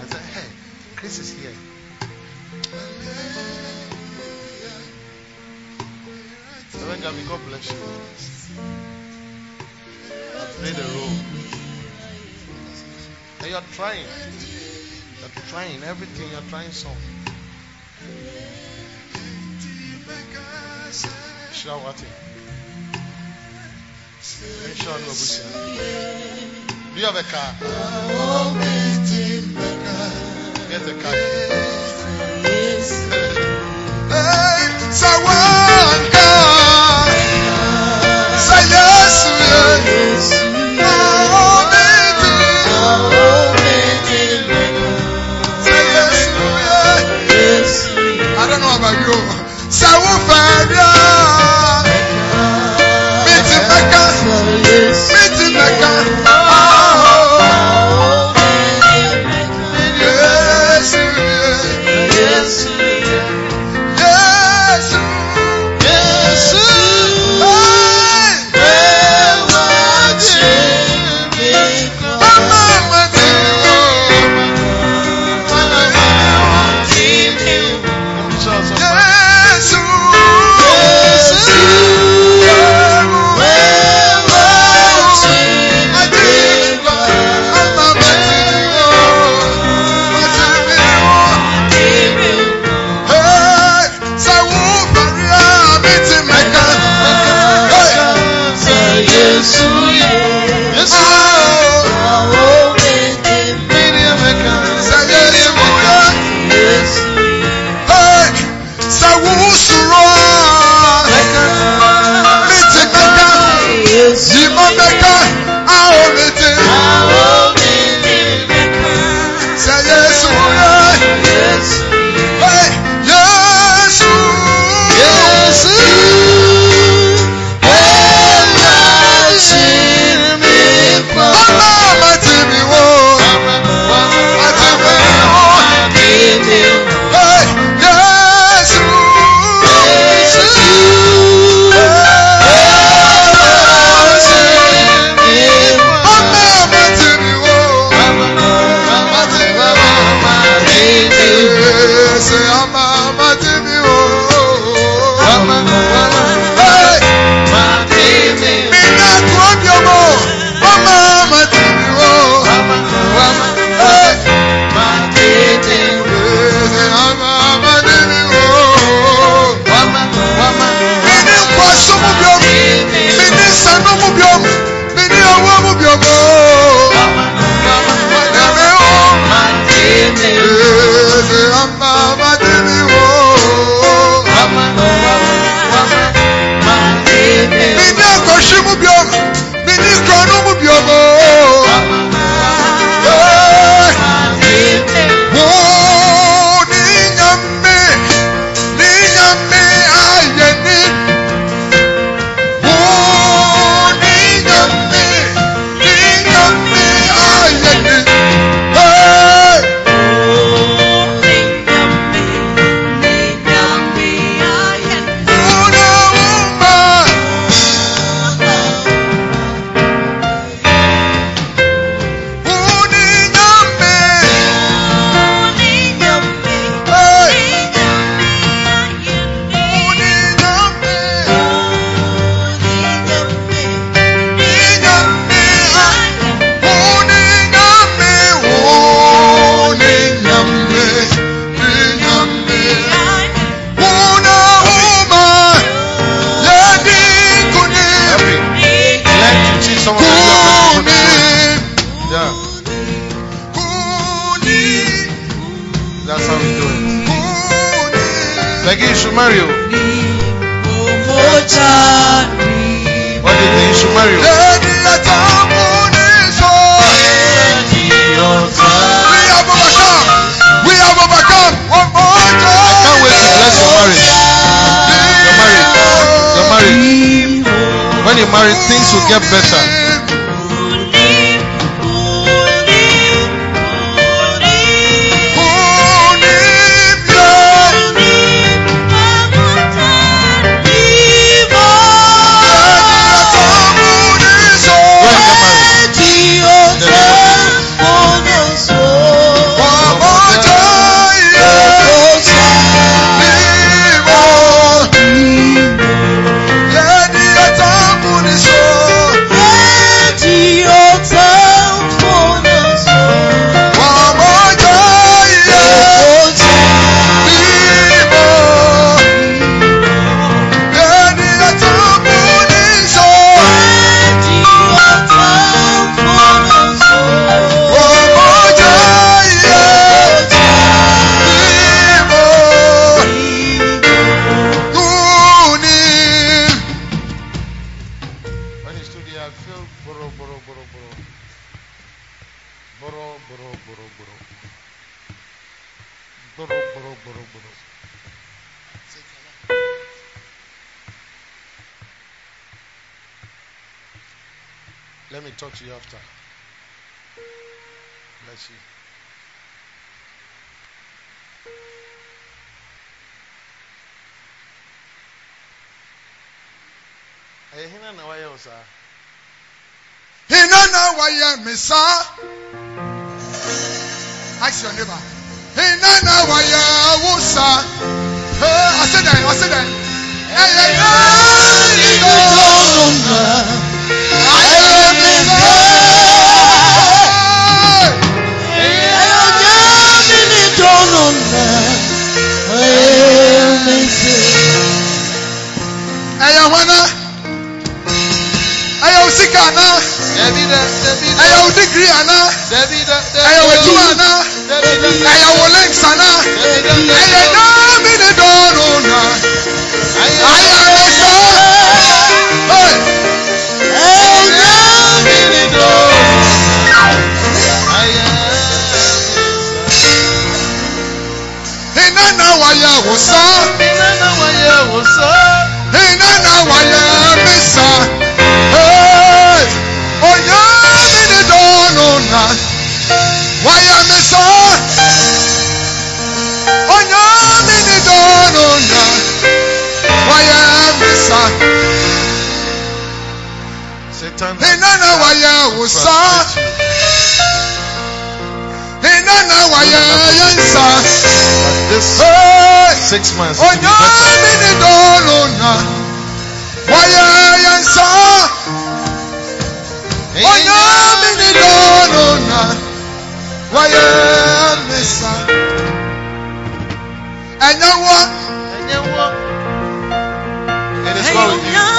I said, hey, Chris is here. Reverend Gabby, God bless you. I played a role. And you're trying. You're trying everything. You're trying some. Shawati. Mention Abusua. Do you have a car? Get a car. Talk to you after. Bless you. Ẹ̀yẹ hinna na wáyé o sáà. Hina na wayɛ saa. Ask your neighbor. Hina na wayɛ wo saa. Hey, ɔsi dɛ, ɔsi dɛ. Ɛyɛ Dẹbi dẹ, dẹbi dẹ, Ɛyɛ o digiri ana. dẹbi dẹ, dẹbi Ɛyɛ o dẹ, eduma ana. dẹbi dẹ, Ɛyɛ o links ana. dẹbi dẹ, dẹbi Ɛyɛ dẹ. naa mi ni dɔɔno na. Ayɛ mi saa. Hey. Hina na wayɛ wo saa. Hina na wayɛ mi Hina na wayɛ wo saa. Hina na wayɛ yɛn saa. This Hey. six months to be better. Ni dɔɔno na wayɛ yɛn saa. Onyame ni dɔɔno na wayɛ mi saa. Ɛnyɛ wɔ It is well with you.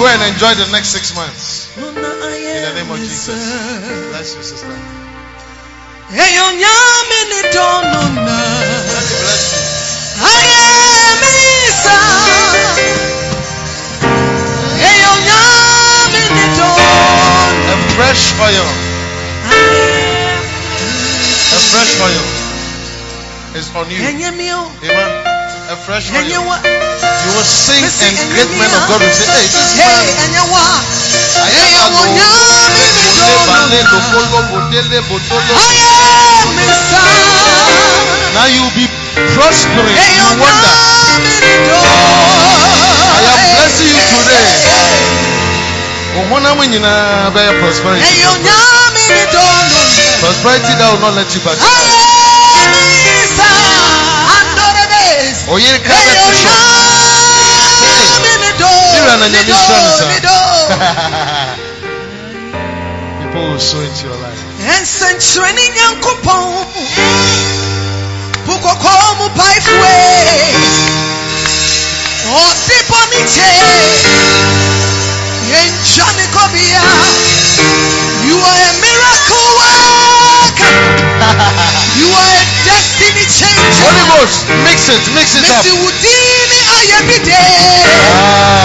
Go and enjoy the next six months. In the name of Jesus. Bless you, sister. A fresh oil. A fresh oil is on you. Amen. A fresh oil. You will sing and great men of God will say, Hey, this man. Now you will be prospering. You wonder. I am blessing you today. Oh, Nyinaa bɛyɛ prosperity. That will not let you back. Oyere ka bɛ ti sɔ. Mira na nyame sra no saa. People will sow into your life. nsɛnkyerɛnne nyankopɔn bukɔkɔ mu paefue ɔde bɔne kyɛ yɛntwa ne kɔbea you are a miracle worker you are a mix it, mix it up. mesi wo din ayɛ bi de Ah.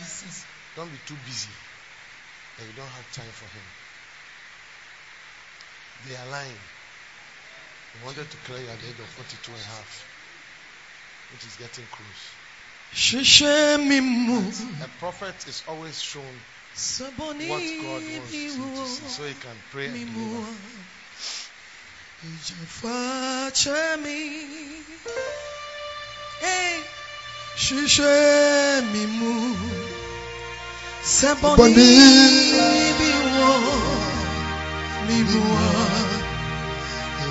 Jesus. Don't be too busy. And you don't have time for him. They are lying. They wanted to clear you at the age of 42 and a half, which is getting close. Ṣiṣẹ́ mi mú. A prophet is always shown what God wants bí you to see so he can pray and deliver. Hey. Ṣiṣẹ́ mi mú. Sẹ́bọ̀nì Sẹ́bọ̀nì bí wọ́n. Mímú wọ́n.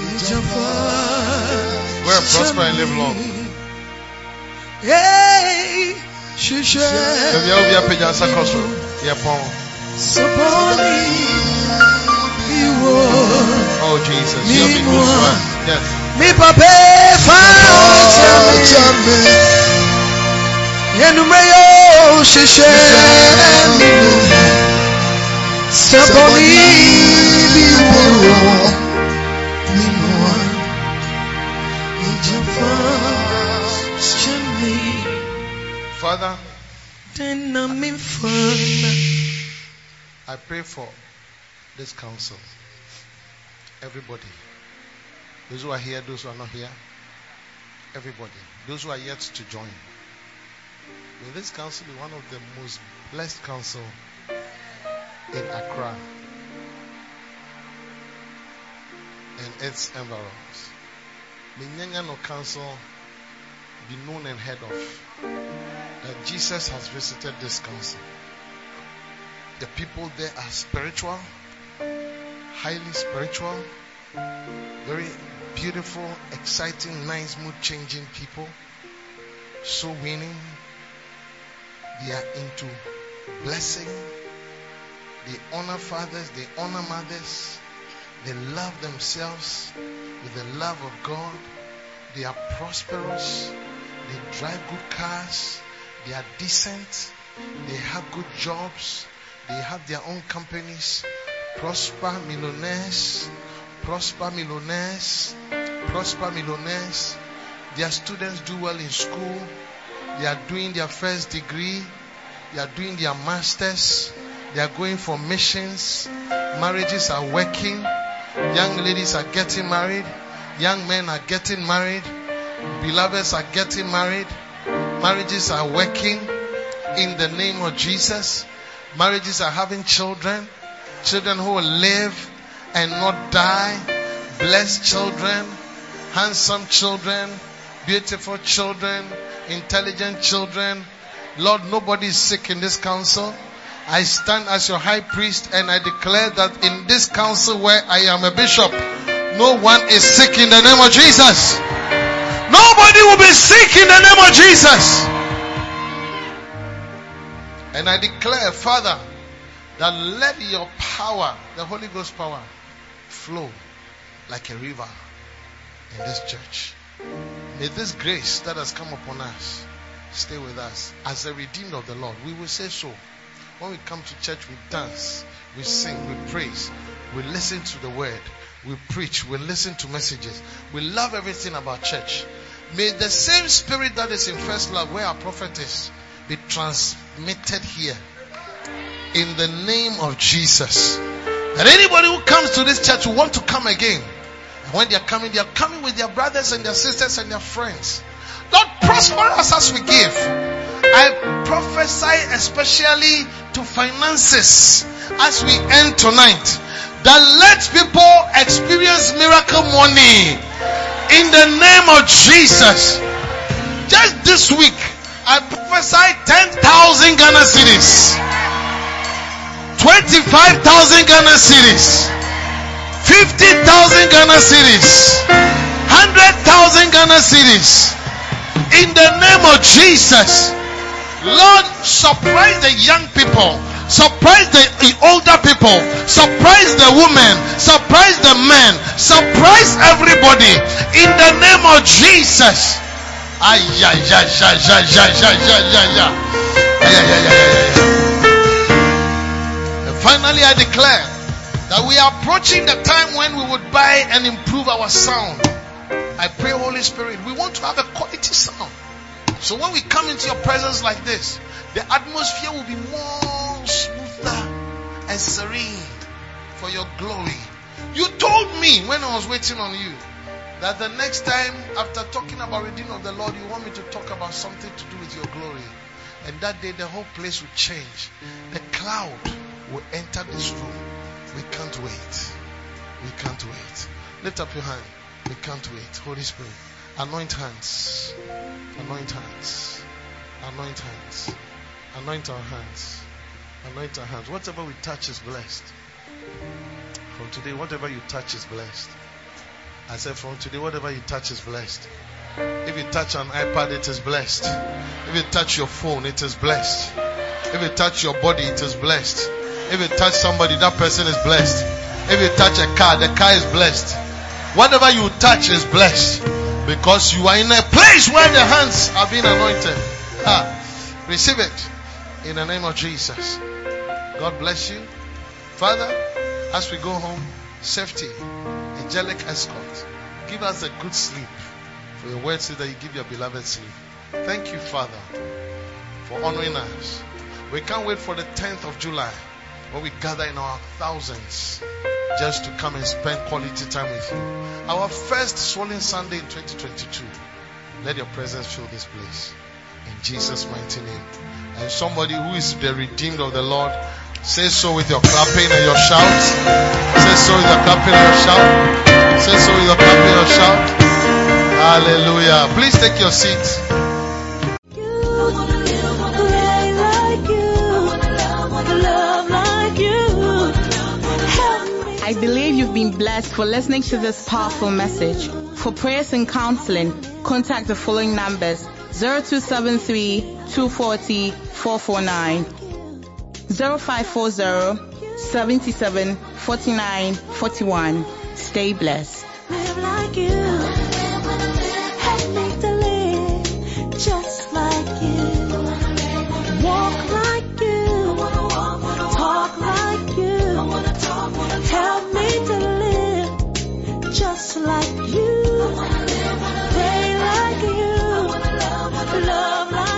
Ìjàfàjẹ́ Go and prosper and live long. Hey. Ṣiṣẹ́ Baabi a obi apagya nsa kɔ so yɛ pɔn. Sẹ́bọ̀nì bí wọ́n. Oh Jesus, you have been good to us. Yes. Mi papa fàájà mi. Jami. Enumere yóò ṣiṣẹ́ mi. Sẹ́bọ̀nì bí wọ́n. Mímú wa. Ìjọba ṣe. Father, Dènà mi fọ́nà. I pray for this council. Everybody. Those who are here, those who are not here. Everybody. Those who are yet to join. May this council be one of the most blessed council in Accra and its environs. May Nyanyano Council be known and heard of that Jesus has visited this council. The people there are spiritual, highly spiritual, very beautiful, exciting, nice, mood changing people. So winning. They are into blessing. They honor fathers, they honor mothers. They love themselves with the love of God. They are prosperous. They drive good cars. They are decent. They have good jobs. They have their own companies. Prosper millionaires. Prosper millionaires. Prosper millionaires. Their students do well in school. They are doing their first degree. They are doing their masters. They are going for missions. Marriages are working. Young ladies are getting married. Young men are getting married. Beloveds are getting married. Marriages are working in the name of Jesus. Marriages are having children. Children who will live and not die. Blessed children. Handsome children. beautiful children, intelligent children. Lord, nobody is sick in this council. I stand as your high priest and I declare that in this council where I am a bishop, no one is sick in the name of Jesus. Nobody will be sick in the name of Jesus. And I declare, Father, that let your power, the Holy Ghost power, flow like a river in this church. May this grace that has come upon us stay with us. As the redeemed of the Lord, we will say so. When we come to church, we dance, we sing, we praise, we listen to the word, we preach, we listen to messages. We love everything about church. May the same spirit that is in first love, where our prophet is, be transmitted here. In the name of Jesus. That anybody who comes to this church will want to come again. When they are coming, they are coming with their brothers and their sisters and their friends. Lord, prosper us as we give. I prophesy especially to finances as we end tonight that let people experience miracle money in the name of Jesus. Just this week, I prophesy 10,000 Ghana cedis, 25,000 Ghana cedis, 50,000 Ghana cedis, 100,000 Ghana cedis. In the name of Jesus. Lord, surprise the young people, surprise the older people, surprise the women, surprise the men, surprise everybody in the name of Jesus. And finally, I declare that we are approaching the time when we would buy and improve our sound. I pray, Holy Spirit, we want to have a quality sound. So when we come into your presence like this, the atmosphere will be more smoother and serene for your glory. You told me when I was waiting on you that the next time after talking about redeeming of the Lord, you want me to talk about something to do with your glory. And that day the whole place will change. The cloud will enter this room. We can't wait. We can't wait. Lift up your hand. We can't wait. Holy Spirit. Anoint hands. Anoint hands. Anoint hands. Anoint our hands. Anoint our hands. Whatever we touch is blessed. From today, whatever you touch is blessed. I said, from today, whatever you touch is blessed. If you touch an iPad, it is blessed. If you touch your phone, it is blessed. If you touch your body, it is blessed. If you touch somebody, that person is blessed. If you touch a car, the car is blessed. Whatever you touch is blessed. Because you are in a place where the hands are being anointed. Ah, receive it in the name of Jesus. God bless you. Father, as we go home, safety, angelic escort. Give us a good sleep. For your word says that you give your beloved sleep. Thank you, Father, for honoring us. We can't wait for the 10th of July when we gather in our thousands just to come and spend quality time with you. Our first swollen Sunday in 2022. Let your presence fill this place. In Jesus' mighty name. And somebody who is the redeemed of the Lord, say so with your clapping and your shout. Say so with your clapping and your shout. Say so with your clapping and your shout. Hallelujah. Please take your seats. been blessed for listening to this powerful message. For prayers and counseling, contact the following numbers 0273 240 449 0540 77 49 41. Stay blessed. Help me like you. I wanna live, wanna pray like you. Love, love, love like